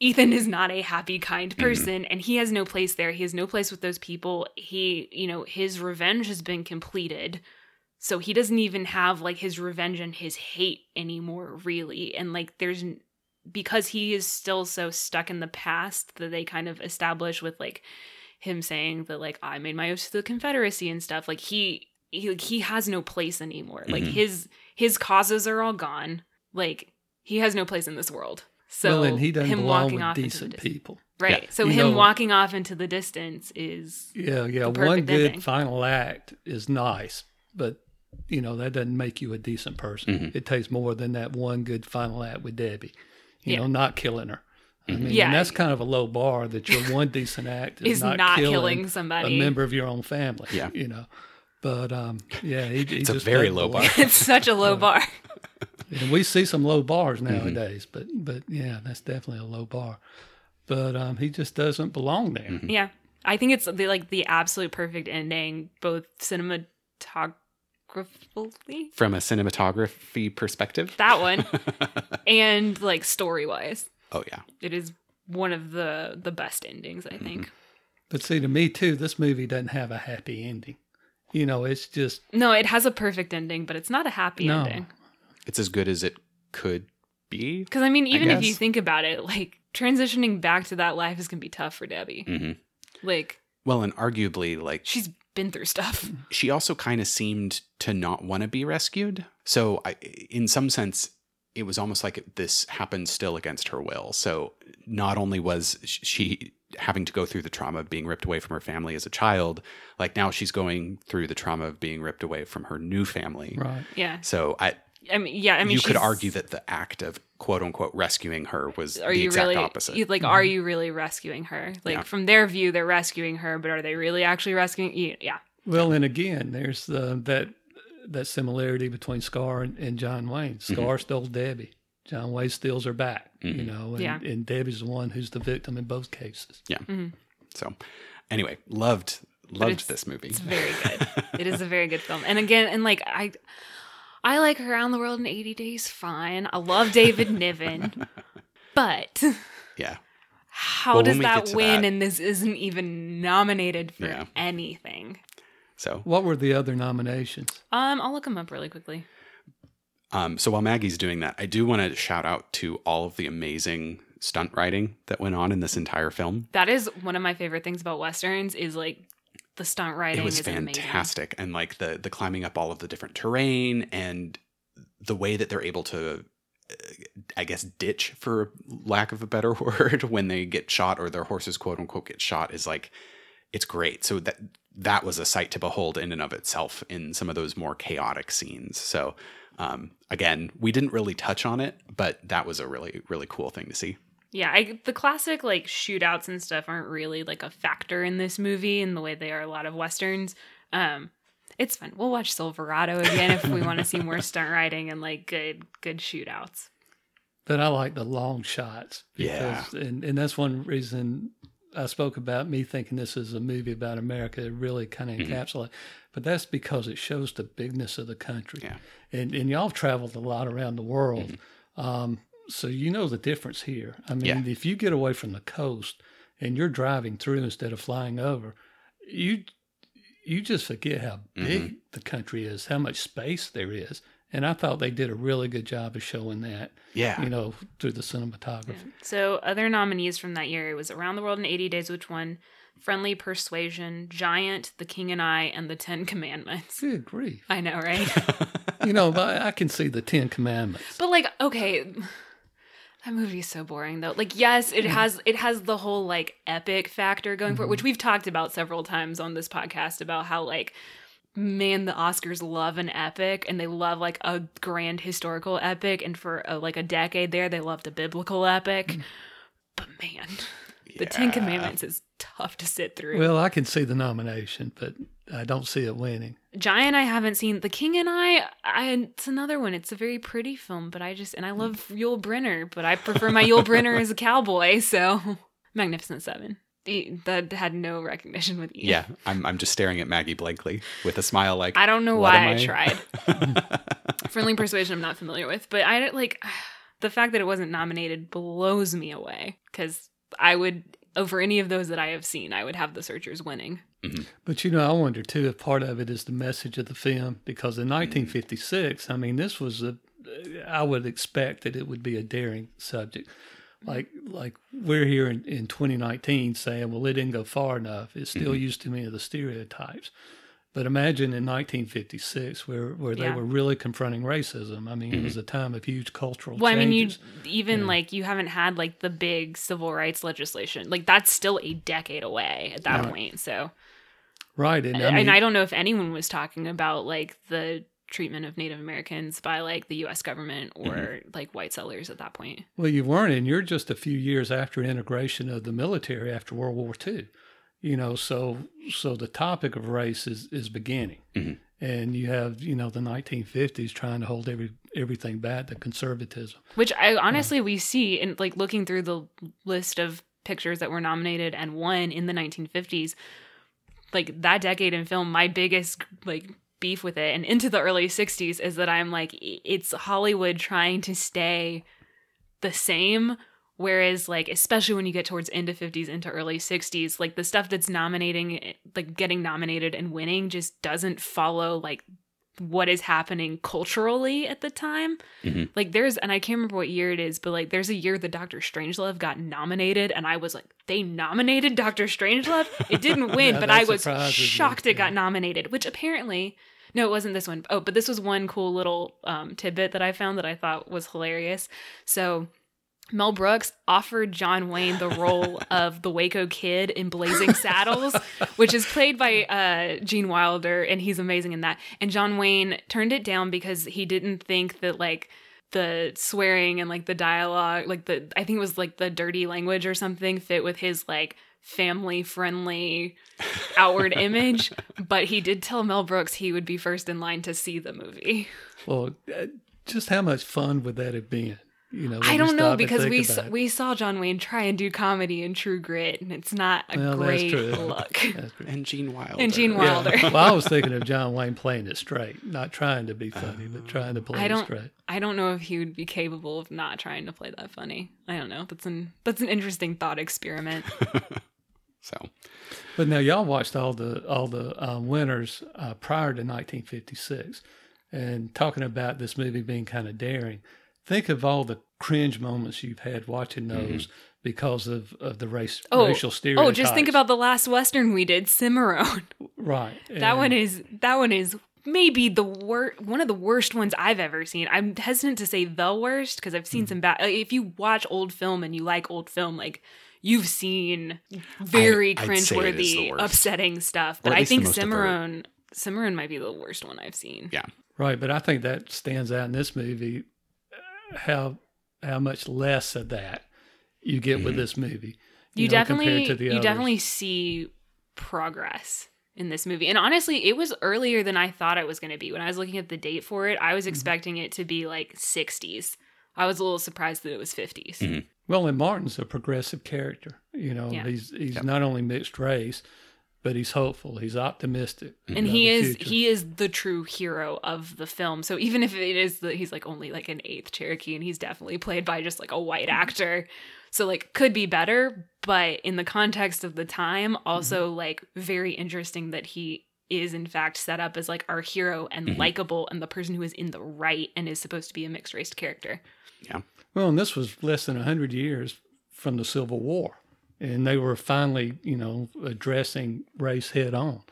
Ethan is not a happy, kind person, and he has no place there. He has no place with those people. He, you know, his revenge has been completed. So he doesn't even have like his revenge and his hate anymore, really. And like, there's because he is still so stuck in the past that they kind of establish with like him saying that like I made my oath to the Confederacy and stuff. Like he he like, he has no place anymore. Like Mhm. his his causes are all gone. Like he has no place in this world. So well, and he doesn't him belong walking with off into the decent distance, people. right? Yeah. So You him know- walking off into the distance is Yeah, yeah. The One good ending. final act is nice, but you know that doesn't make you a decent person. Mhm. It takes more than that one good final act with Debbie. You Yeah. know, not killing her. I mean, Yeah. and that's kind of a low bar that your one decent act is, is not, killing, killing, somebody. a member of your own family. Yeah. you know. But um, yeah, he, he It's a just very low bar. it's such a low bar. And we see some low bars Mm-hmm. nowadays, but but yeah, that's definitely a low bar. But um, he just doesn't belong there. Mm-hmm. Yeah. I think it's the like the absolute perfect ending, both cinematographically, From a cinematography perspective. that one, and like story wise. Oh, yeah. It is one of the the best endings, I think. But see, to me too, this movie doesn't have a happy ending. You know, it's just No, it has a perfect ending, but it's not a happy No. ending. It's as good as it could be. Because I mean, even if you think about it, like transitioning back to that life is gonna be tough for Debbie. hmm Like Well, and arguably, like, she's been through stuff. she also kind of seemed to not want to be rescued. So, I, in some sense, it was almost like this happened still against her will. So, not only was she having to go through the trauma of being ripped away from her family as a child, like now she's going through the trauma of being ripped away from her new family. right. Yeah. So, I I mean, yeah. I mean, you could argue that the act of quote unquote rescuing her was are the you exact really opposite. you- like are you really rescuing her like Yeah. from their view they're rescuing her but are they really actually rescuing you yeah Well, and again, there's uh, that that similarity between Scar and, and John Wayne. Scar stole Debbie. John Wayne steals her back. You Mhm. know, and, Yeah. and Debbie's the one who's the victim in both cases. Yeah. So, anyway, loved loved this movie. it's very good it is a very good film and again and like i i like around the world in 80 days fine i love david niven but yeah. how Well, does when we get that win that- and this isn't even nominated for Yeah. anything So, What were the other nominations? um i'll look them up really quickly Um, so while Maggie's doing that, I do want to shout out to all of the amazing stunt riding that went on in this entire film. that is one of my favorite things about westerns is like the stunt riding It was is amazing. fantastic, and like the the climbing up all of the different terrain and the way that they're able to, uh, I guess, ditch for lack of a better word when they get shot or their horses quote unquote get shot is like it's great. So that that was a sight to behold in and of itself in some of those more chaotic scenes. So um, again, we didn't really touch on it, but that was a really really cool thing to see. Yeah, I, the classic like shootouts and stuff aren't really like a factor in this movie in the way they are a lot of westerns. Um, it's fun. We'll watch Silverado again if we want to see more stunt riding and like good good shootouts. but I like the long shots. Yeah. Because, and, and that's one reason I spoke about me thinking this is a movie about America. It really kind of Mhm. encapsulates, but that's because it shows the bigness of the country. Yeah. And, and y'all have traveled a lot around the world. Um, so you know the difference here. I mean, Yeah. if you get away from the coast and you're driving through instead of flying over, you you just forget how big the country is, how much space there is. And I thought they did a really good job of showing that, Yeah. you know, through the cinematography. So other nominees from that year it was Around the World in 80 Days, which won Friendly Persuasion, Giant, The King and I, and The Ten Commandments. Good grief. I know, right? You know, but I can see the Ten Commandments. but like, okay, that movie is so boring though. Like, yes, it has it has the whole like epic factor going for it, which mm-hmm. we've talked about several times on this podcast about how like man the oscars love an epic and they love like a grand historical epic and for a, like a decade there they loved a biblical epic. Mm. But man the ten commandments is tough to sit through. Well, I can see the nomination, but I don't see it winning. giant i haven't seen the king and I, I it's another one. It's a very pretty film but i just and i love yul brynner but i prefer my yul brynner as a cowboy so magnificent seven that had no recognition with you Yeah. I'm, I'm just staring at Maggie blankly with a smile like, i don't know why I, I? tried friendly persuasion i'm not familiar with but i like the fact that it wasn't nominated blows me away because i would over any of those that i have seen i would have the searchers winning mm-hmm. But you know, I wonder too if part of it is the message of the film because in mm-hmm. 1956, I mean, this was a. I would expect that it would be a daring subject, like like we're here in, in 2019 saying, well, it didn't go far enough. It still mm-hmm. used too many of the stereotypes. But imagine in 1956, where where they were really confronting racism. I mean, it was mm-hmm. a time of huge cultural Well, I mean, you even Yeah. like you haven't had like the big civil rights legislation. Like that's still a decade away at that Right. point. So, right, and I and I don't know if anyone was talking about like the treatment of Native Americans by like the U.S. government or Mm-hmm. like white settlers at that point. Well, you weren't, and you're just a few years after integration of the military after World War II. You know, so so the topic of race is is beginning, Mhm. and you have you know the 1950s trying to hold every everything back, the conservatism. Which I honestly we see in like looking through the list of pictures that were nominated and won in the 1950s. Like that decade in film, my biggest like beef with it and into the early 60s is that I'm like it's Hollywood trying to stay the same whereas like especially when you get towards end of 50s into early 60s like the stuff that's nominating like getting nominated and winning just doesn't follow like what is happening culturally at the time Mhm. like there's and i can't remember what year it is but like there's a year that dr strangelove got nominated and i was like they nominated dr strangelove it didn't win Yeah, but i was surprises me, shocked it yeah. got nominated which apparently no it wasn't this one. Oh, but this was one cool little um, tidbit that i found that i thought was hilarious so Mel Brooks offered John Wayne the role of the Waco Kid in Blazing Saddles, which is played by uh, Gene Wilder, and he's amazing in that. And John Wayne turned it down because he didn't think that like the swearing and like the dialogue, like the I think it was like the dirty language or something, fit with his like family friendly outward image. But he did tell Mel Brooks he would be first in line to see the movie. Well, uh, just how much fun would that have been? You know, I don't know because we about saw, we saw John Wayne try and do comedy in True Grit, and it's not a Well, that's great true. look. That's great. and Gene Wilder. And Gene Yeah. Wilder. well, I was thinking of John Wayne playing it straight, not trying to be funny, but trying to play I don't- straight. I don't know if he would be capable of not trying to play that funny. I don't know. That's an that's an interesting thought experiment. So, But now y'all watched all the all the um, winners uh, prior to 1956, and talking about this movie being kind of daring. Think of all the cringe moments you've had watching those because of, of the race Oh, racial stereotypes. oh, just think about the last western we did, Cimarron. right. that and- one is that one is maybe the worst one of the worst ones I've ever seen. I'm hesitant to say the worst because I've seen some bad. If you watch old film and you like old film, like you've seen very I'd say it is the cringeworthy, upsetting stuff. But I think most overt. Cimarron Cimarron might be the worst one I've seen. yeah. Right, but I think that stands out in this movie. uh, How how much less of that you get with Mhm. this movie. You, know, compared definitely to the you others. definitely see progress in this movie. And honestly, it was earlier than I thought it was going to be. When I was looking at the date for it, I Mm-hmm. was expecting it to be like 60s. I was a little surprised that it was 50s. Mhm. Well, and Martin's a progressive character. You know, Yeah. he's he's Yep. not only mixed race, but he's hopeful. He's optimistic. and he is future. he is the true hero of the film so even if it is that he's like only like an eighth cherokee and he's definitely played by just like a white actor so like could be better but in the context of the time also like very interesting that he is in fact set up as like our hero and Mhm. likable and the person who is in the right and is supposed to be a mixed race character Well, and this was less than 100 years from the Civil War. And they were finally, you know, addressing race head on.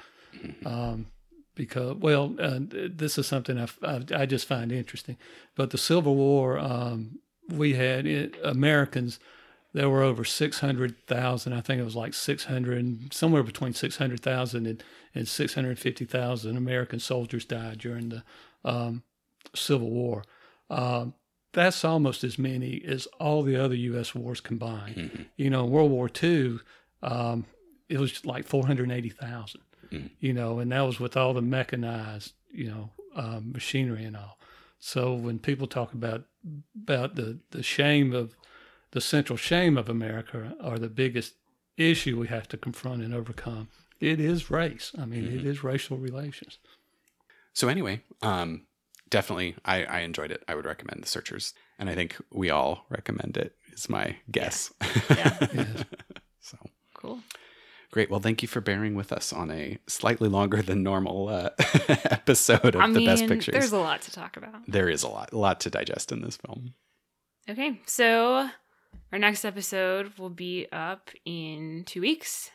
Um, because, well, uh, this is something I, I, I just find interesting. But the Civil War, um, we had it, Americans, there were over 600,000. I think it was like 600, somewhere between 600,000 and, and 650,000 American soldiers died during the um, Civil War. Um, that's almost as many as all the other U.S. wars combined. Mhm. You know, World War II, um, it was like 480,000, Mhm. you know, and that was with all the mechanized, you know, um, machinery and all. So when people talk about about the, the shame of the central shame of America or the biggest issue we have to confront and overcome, it is race. I mean, it is racial relations. So anyway, um, definitely, I, I enjoyed it. I would recommend The Searchers, and I think we all recommend it. Is my guess. Yeah. Yes. so cool great. Well, thank you for bearing with us on a slightly longer than normal uh, episode of i the mean Best Pictures. there's a lot to talk about there is a lot, a lot to digest in this film. Okay, so our next episode will be up in two weeks.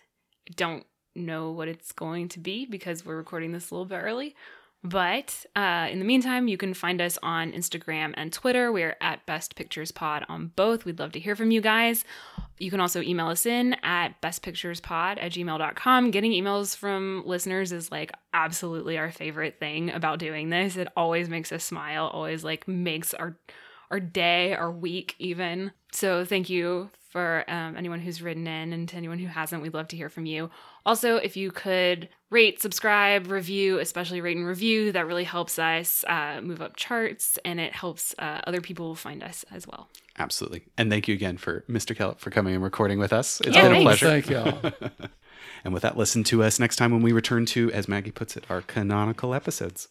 Don't know what it's going to be because we're recording this a little bit early. But uh, in the meantime, you can find us on Instagram and Twitter. We're at Best Pictures Pod on both. We'd love to hear from you guys. You can also email us in at bestpicturespod at gmail.com. Getting emails from listeners is like absolutely our favorite thing about doing this. It always makes us smile, always like makes our our day, our week, even. So thank you for um, anyone who's written in and to anyone who hasn't. We'd love to hear from you. Also, if you could rate, subscribe, review, especially rate and review, that really helps us uh, move up charts and it helps uh, other people find us as well. Absolutely. And thank you again for Mr. Kellett for coming and recording with us. It's Yeah, been a pleasure. Thank y'all. and with that, listen to us next time when we return to, as Maggie puts it, our canonical episodes.